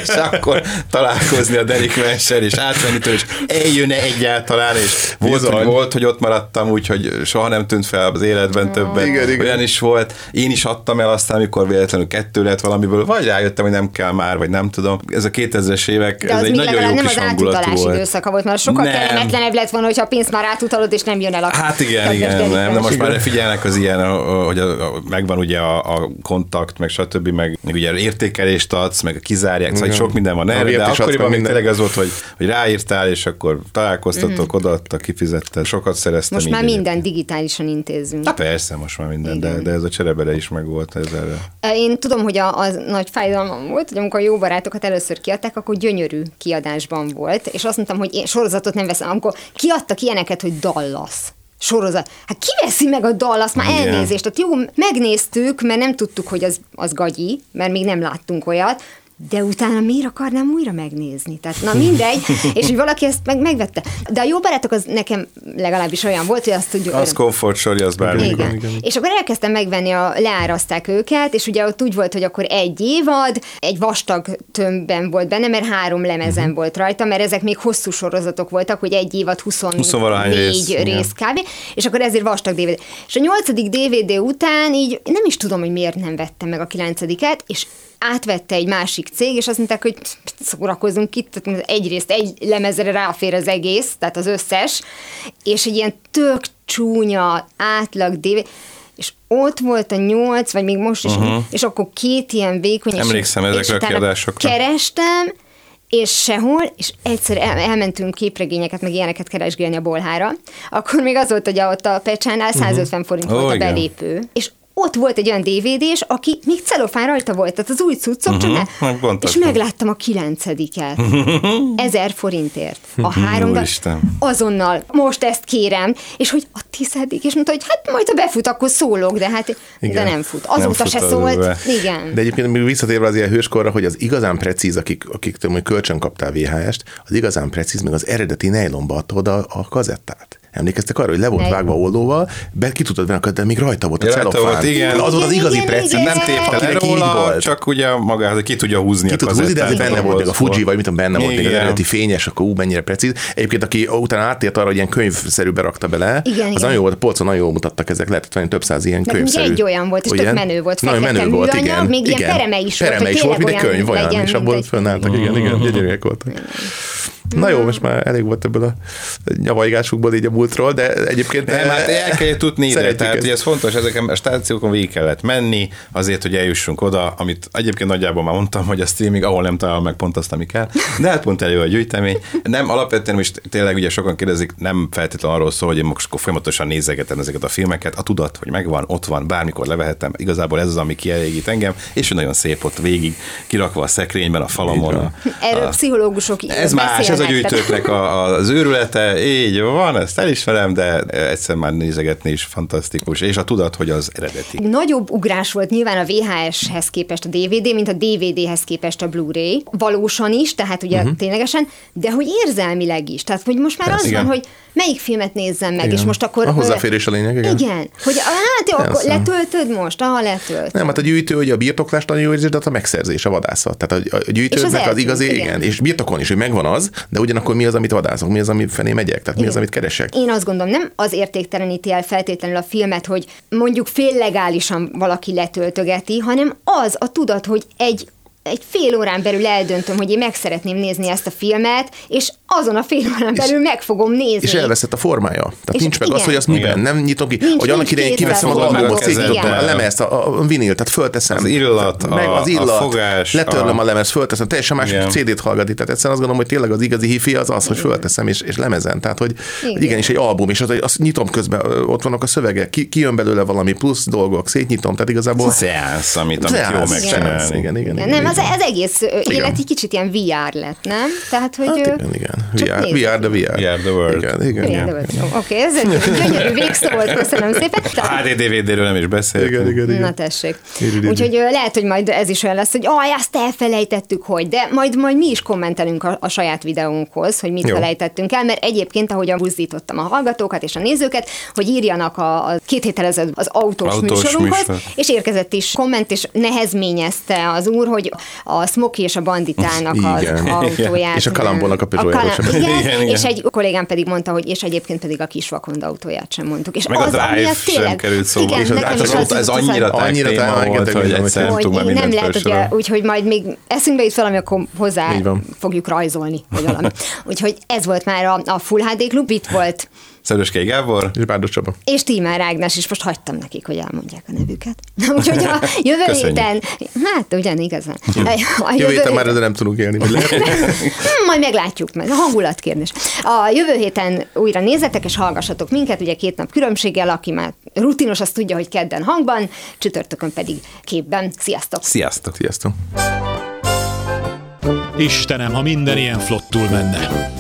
S3: és akkor találkozni a Derek Venser, és átvenni tőle, és eljönne egyáltalán, és volt,
S4: Bizony.
S3: hogy, volt, hogy ott maradtam, úgyhogy soha nem tűnt fel az életben többet.
S4: Igen, igen.
S3: Olyan is volt. Én is adtam el aztán, amikor véletlenül kettő lett valamiből, vagy rájöttem, hogy nem kell már, vagy nem tudom. Ez a 2000-es évek,
S2: De
S3: ez egy nagyon jó
S2: nem
S3: kis
S2: az
S3: hangulatú volt.
S2: időszaka volt, mert sokkal
S3: Nem.
S2: kellemetlenebb lett volna, hogyha a pénzt már átutalod, és nem jön el a
S3: Hát igen, igen,
S2: Derek
S3: nem, de most már figyelnek az ilyen, a- a- hogy a, a, megvan ugye a, a kontakt, meg stb., meg, meg ugye értékelést adsz, meg kizárják, szóval sok minden van
S4: A
S3: erre, de akkoriban még tényleg az volt, hogy, hogy ráírtál, és akkor találkoztatok, mm. odaadta, kifizetted, sokat szereztem.
S2: Most már minden digitálisan intézünk.
S3: Na persze, most már minden, de,
S2: Igen.
S3: de ez a cserebere is megvolt ezzel.
S2: Én tudom, hogy a, az nagy fájdalmam volt, hogy amikor a jó barátokat először kiadták, akkor gyönyörű kiadásban volt, és azt mondtam, hogy én sorozatot nem veszem. Amikor kiadtak ilyeneket, hogy Dallas sorozat. Hát ki veszi meg a Dallas? Már
S3: Igen.
S2: elnézést. Tehát jó, megnéztük, mert nem tudtuk, hogy az, az gagyi, mert még nem láttunk olyat, de utána miért akarnám újra megnézni? Tehát na mindegy, *laughs* és hogy valaki ezt meg, megvette. De a jó barátok az nekem legalábbis olyan volt, hogy azt tudjuk.
S3: Az komfort sorja, az bármikor.
S2: Igen. És akkor elkezdtem megvenni, a, leáraszták őket, és ugye ott úgy volt, hogy akkor egy évad, egy vastag tömbben volt benne, mert három lemezen uh-huh. volt rajta, mert ezek még hosszú sorozatok voltak, hogy egy évad 24
S3: Huszonvalahány rész, igen.
S2: rész kb. És akkor ezért vastag DVD. És a nyolcadik DVD után így nem is tudom, hogy miért nem vettem meg a kilencediket, és átvette egy másik cég, és azt mondták, hogy szórakozunk itt, egyrészt egy lemezre ráfér az egész, tehát az összes, és egy ilyen tök csúnya, átlag DVD, és ott volt a nyolc, vagy még most is, uh-huh. és akkor két ilyen vékony, és-
S3: Emlékszem
S2: és
S3: ezekre a
S2: utána
S3: kiadásokra.
S2: Kerestem, és sehol, és egyszer el, elmentünk képregényeket, meg ilyeneket keresgélni a bolhára, akkor még az volt, hogy a- ott a Pecsánál 150 forint
S3: Ó,
S2: volt a
S3: igen.
S2: belépő, és ott volt egy olyan DVD-s, aki még celofán rajta volt, tehát az új cuccok, uh-huh, csak ne, és megláttam a kilencediket. *laughs* Ezer forintért. A három azonnal, most ezt kérem, és hogy a tizedik, és mondta, hogy hát majd ha befut, akkor szólok, de hát
S4: Igen.
S2: de nem fut. Azóta
S3: fut
S2: se
S3: az
S2: szólt.
S3: be.
S2: Igen.
S4: De egyébként még visszatérve az ilyen hőskorra, hogy az igazán precíz, akik, akik tudom, hogy kölcsön kaptál VHS-t, az igazán precíz, meg az eredeti nejlomba adta oda a kazettát. Emlékeztek arra, hogy le volt vágva oldóval, be ki tudtad venni, de még rajta volt a celofán.
S3: volt, igen.
S4: Az volt az igazi precíz.
S3: Nem tépte le róla,
S4: volt.
S3: csak ugye maga, hogy ki tudja húzni
S4: Ki
S3: a
S4: tud húzni, de azért benne volt még a Fuji, vagy mit tudom, benne volt még az eredeti fényes, akkor ú, mennyire precíz. Egyébként, aki utána áttért arra, hogy ilyen könyvszerű berakta bele,
S2: Igen,
S4: az nagyon jó volt, a polcon nagyon jól mutattak ezek, lehetett venni több száz ilyen könyvszerű.
S2: egy olyan volt, és tök menő volt,
S4: Nagyon menő volt, igen.
S2: még ilyen pereme is volt,
S4: pereme
S2: hogy
S4: is volt, mint egy könyv,
S2: olyan
S4: és abból fönnálltak, igen, igen, gyönyörűek voltak. Na jó, most már elég volt ebből a nyavajgásukból így a múltról, de egyébként
S3: Nem, hát el kell tudni ide, tehát
S4: ezt.
S3: ez fontos, ezeken a stációkon végig kellett menni, azért, hogy eljussunk oda, amit egyébként nagyjából már mondtam, hogy a streaming, ahol nem találom meg pont azt, ami kell, de hát pont elő a gyűjtemény. Nem, alapvetően is tényleg ugye sokan kérdezik, nem feltétlenül arról szól, hogy én most folyamatosan nézegetem ezeket a filmeket, a tudat, hogy megvan, ott van, bármikor levehetem, igazából ez az, ami kielégít engem, és nagyon szép ott végig kirakva a szekrényben, a falamon. A,
S2: Erről
S3: a,
S2: pszichológusok
S3: ez más, ez a
S2: beszélnek, tehát-
S3: gyűjtőknek a, a, az őrülete, így van, ezt elismerem, de egyszer már nézegetni is fantasztikus, és a tudat, hogy az eredeti.
S2: Nagyobb ugrás volt nyilván a VHS-hez képest a DVD, mint a DVD-hez képest a Blu-ray. Valósan is, tehát ugye uh-huh. ténylegesen, de hogy érzelmileg is. Tehát, hogy most már
S3: Persze,
S2: az
S3: igen.
S2: van, hogy melyik filmet nézzem meg,
S4: Igen.
S2: és most akkor...
S4: A hozzáférés a lényeg, igen.
S2: Igen, hogy hát jó, akkor letöltöd most? Aha, letölt.
S4: Nem, hát a gyűjtő, hogy a birtoklás nagyon jó érzés, de a megszerzés, a vadászat. Tehát a, a gyűjtőnek
S2: az
S4: az,
S2: eltűnt,
S4: igazi, igen.
S2: igen.
S4: és birtokon is, hogy megvan az, de ugyanakkor mi az, amit vadászok, mi az, ami felé megyek, tehát mi az,
S2: Igen.
S4: amit keresek.
S2: Én azt gondolom, nem az értékteleníti el feltétlenül a filmet, hogy mondjuk féllegálisan valaki letöltögeti, hanem az a tudat, hogy egy egy fél órán belül eldöntöm, hogy én meg szeretném nézni ezt a filmet, és azon a fél órán belül meg fogom nézni.
S4: És elveszett a formája. Tehát
S2: És
S4: nincs meg
S2: igen.
S4: az, hogy azt miben, nem nyitom ki.
S2: Nincs-
S4: hogy annak idején kiveszem az albumot,
S3: Igen.
S4: szétnyitottam a
S3: Igen.
S4: lemezt, a, a vinil, tehát fölteszem.
S3: Az illat,
S4: meg
S3: a-
S4: az
S3: a
S4: illat,
S3: fogás,
S4: letörlöm
S3: a-
S4: a, lemezt, fölteszem, teljesen más
S3: Igen.
S4: CD-t hallgatni. Tehát egyszerűen azt gondolom, hogy tényleg az igazi hifi az az, hogy fölteszem és, és lemezen. Tehát, hogy,
S2: Igen.
S4: hogy igenis egy album, és az, azt nyitom közben, ott vannak a szövegek, ki, kijön belőle valami plusz dolgok, szétnyitom, tehát igazából
S3: Szeánsz, amit, amit jó megcsinálni.
S4: igen, Igen,
S2: igen, nem, az,
S4: igen.
S2: az egész ö, élet egy kicsit ilyen VR lett, nem? Tehát, hogy...
S4: Hát igen, igen. VR. VR, de VR.
S3: VR the world.
S4: Igen, igen.
S2: Igen, de vagy- Oké, ez egy *laughs* gyönyörű végszó volt, köszönöm szépen. Tehát-
S3: HD DVD-ről nem is beszéltünk.
S4: Igen, igen, igen.
S2: Na tessék. Úgyhogy lehet, hogy majd ez is olyan lesz, hogy aj, azt elfelejtettük, hogy, de majd, majd mi is kommentelünk a, a saját videónkhoz, hogy mit
S4: Jó.
S2: felejtettünk el, mert egyébként, ahogyan buzdítottam a hallgatókat és a nézőket, hogy írjanak a, a két héttel ezelőtt az autós,
S3: Autós
S2: műsorunkhoz,
S3: műsor.
S2: és érkezett is komment, és nehezményezte az úr, hogy a Smoky és a banditának az
S4: Igen. *laughs*
S2: autóját.
S4: És a Kalambónak a Peugeot-jából
S2: Kalám-
S4: sem.
S2: igen,
S3: Igen, igen.
S2: és egy kollégám pedig mondta, hogy és egyébként pedig a kis vakond autóját sem mondtuk. És
S3: Meg a
S2: az, ami
S3: Drive
S2: az
S3: sem
S2: tényleg,
S3: került szóba.
S2: Igen,
S3: És az, hát az,
S2: az
S3: az, annyira tág
S4: Annyira
S3: téma volt, hogy egyszer nem
S2: hogy nem
S3: mindent
S2: lehet, hogy
S3: felsorolni.
S2: úgyhogy majd még eszünkbe jut valami, akkor hozzá fogjuk rajzolni, vagy valami. *laughs* Úgyhogy ez volt már a, a Full HD Klub, itt volt,
S3: Szöröskei Gábor,
S4: És Bárdos Csaba.
S2: és Tímár Ágnes, és most hagytam nekik, hogy elmondják a nevüket. *laughs* Úgyhogy a jövő
S3: Köszönjük.
S2: héten, hát ugyan igazán. A
S4: Jövő héten már ezzel nem tudunk élni. *laughs* *laughs*
S2: Majd meglátjuk meg. A hangulat kérdés. A jövő héten újra nézzetek és hallgassatok minket, ugye két nap különbséggel, aki már rutinos, azt tudja, hogy kedden hangban, csütörtökön pedig képben. Sziasztok!
S3: sziasztok!
S4: Sziasztok.
S1: Istenem, ha minden ilyen flottul menne.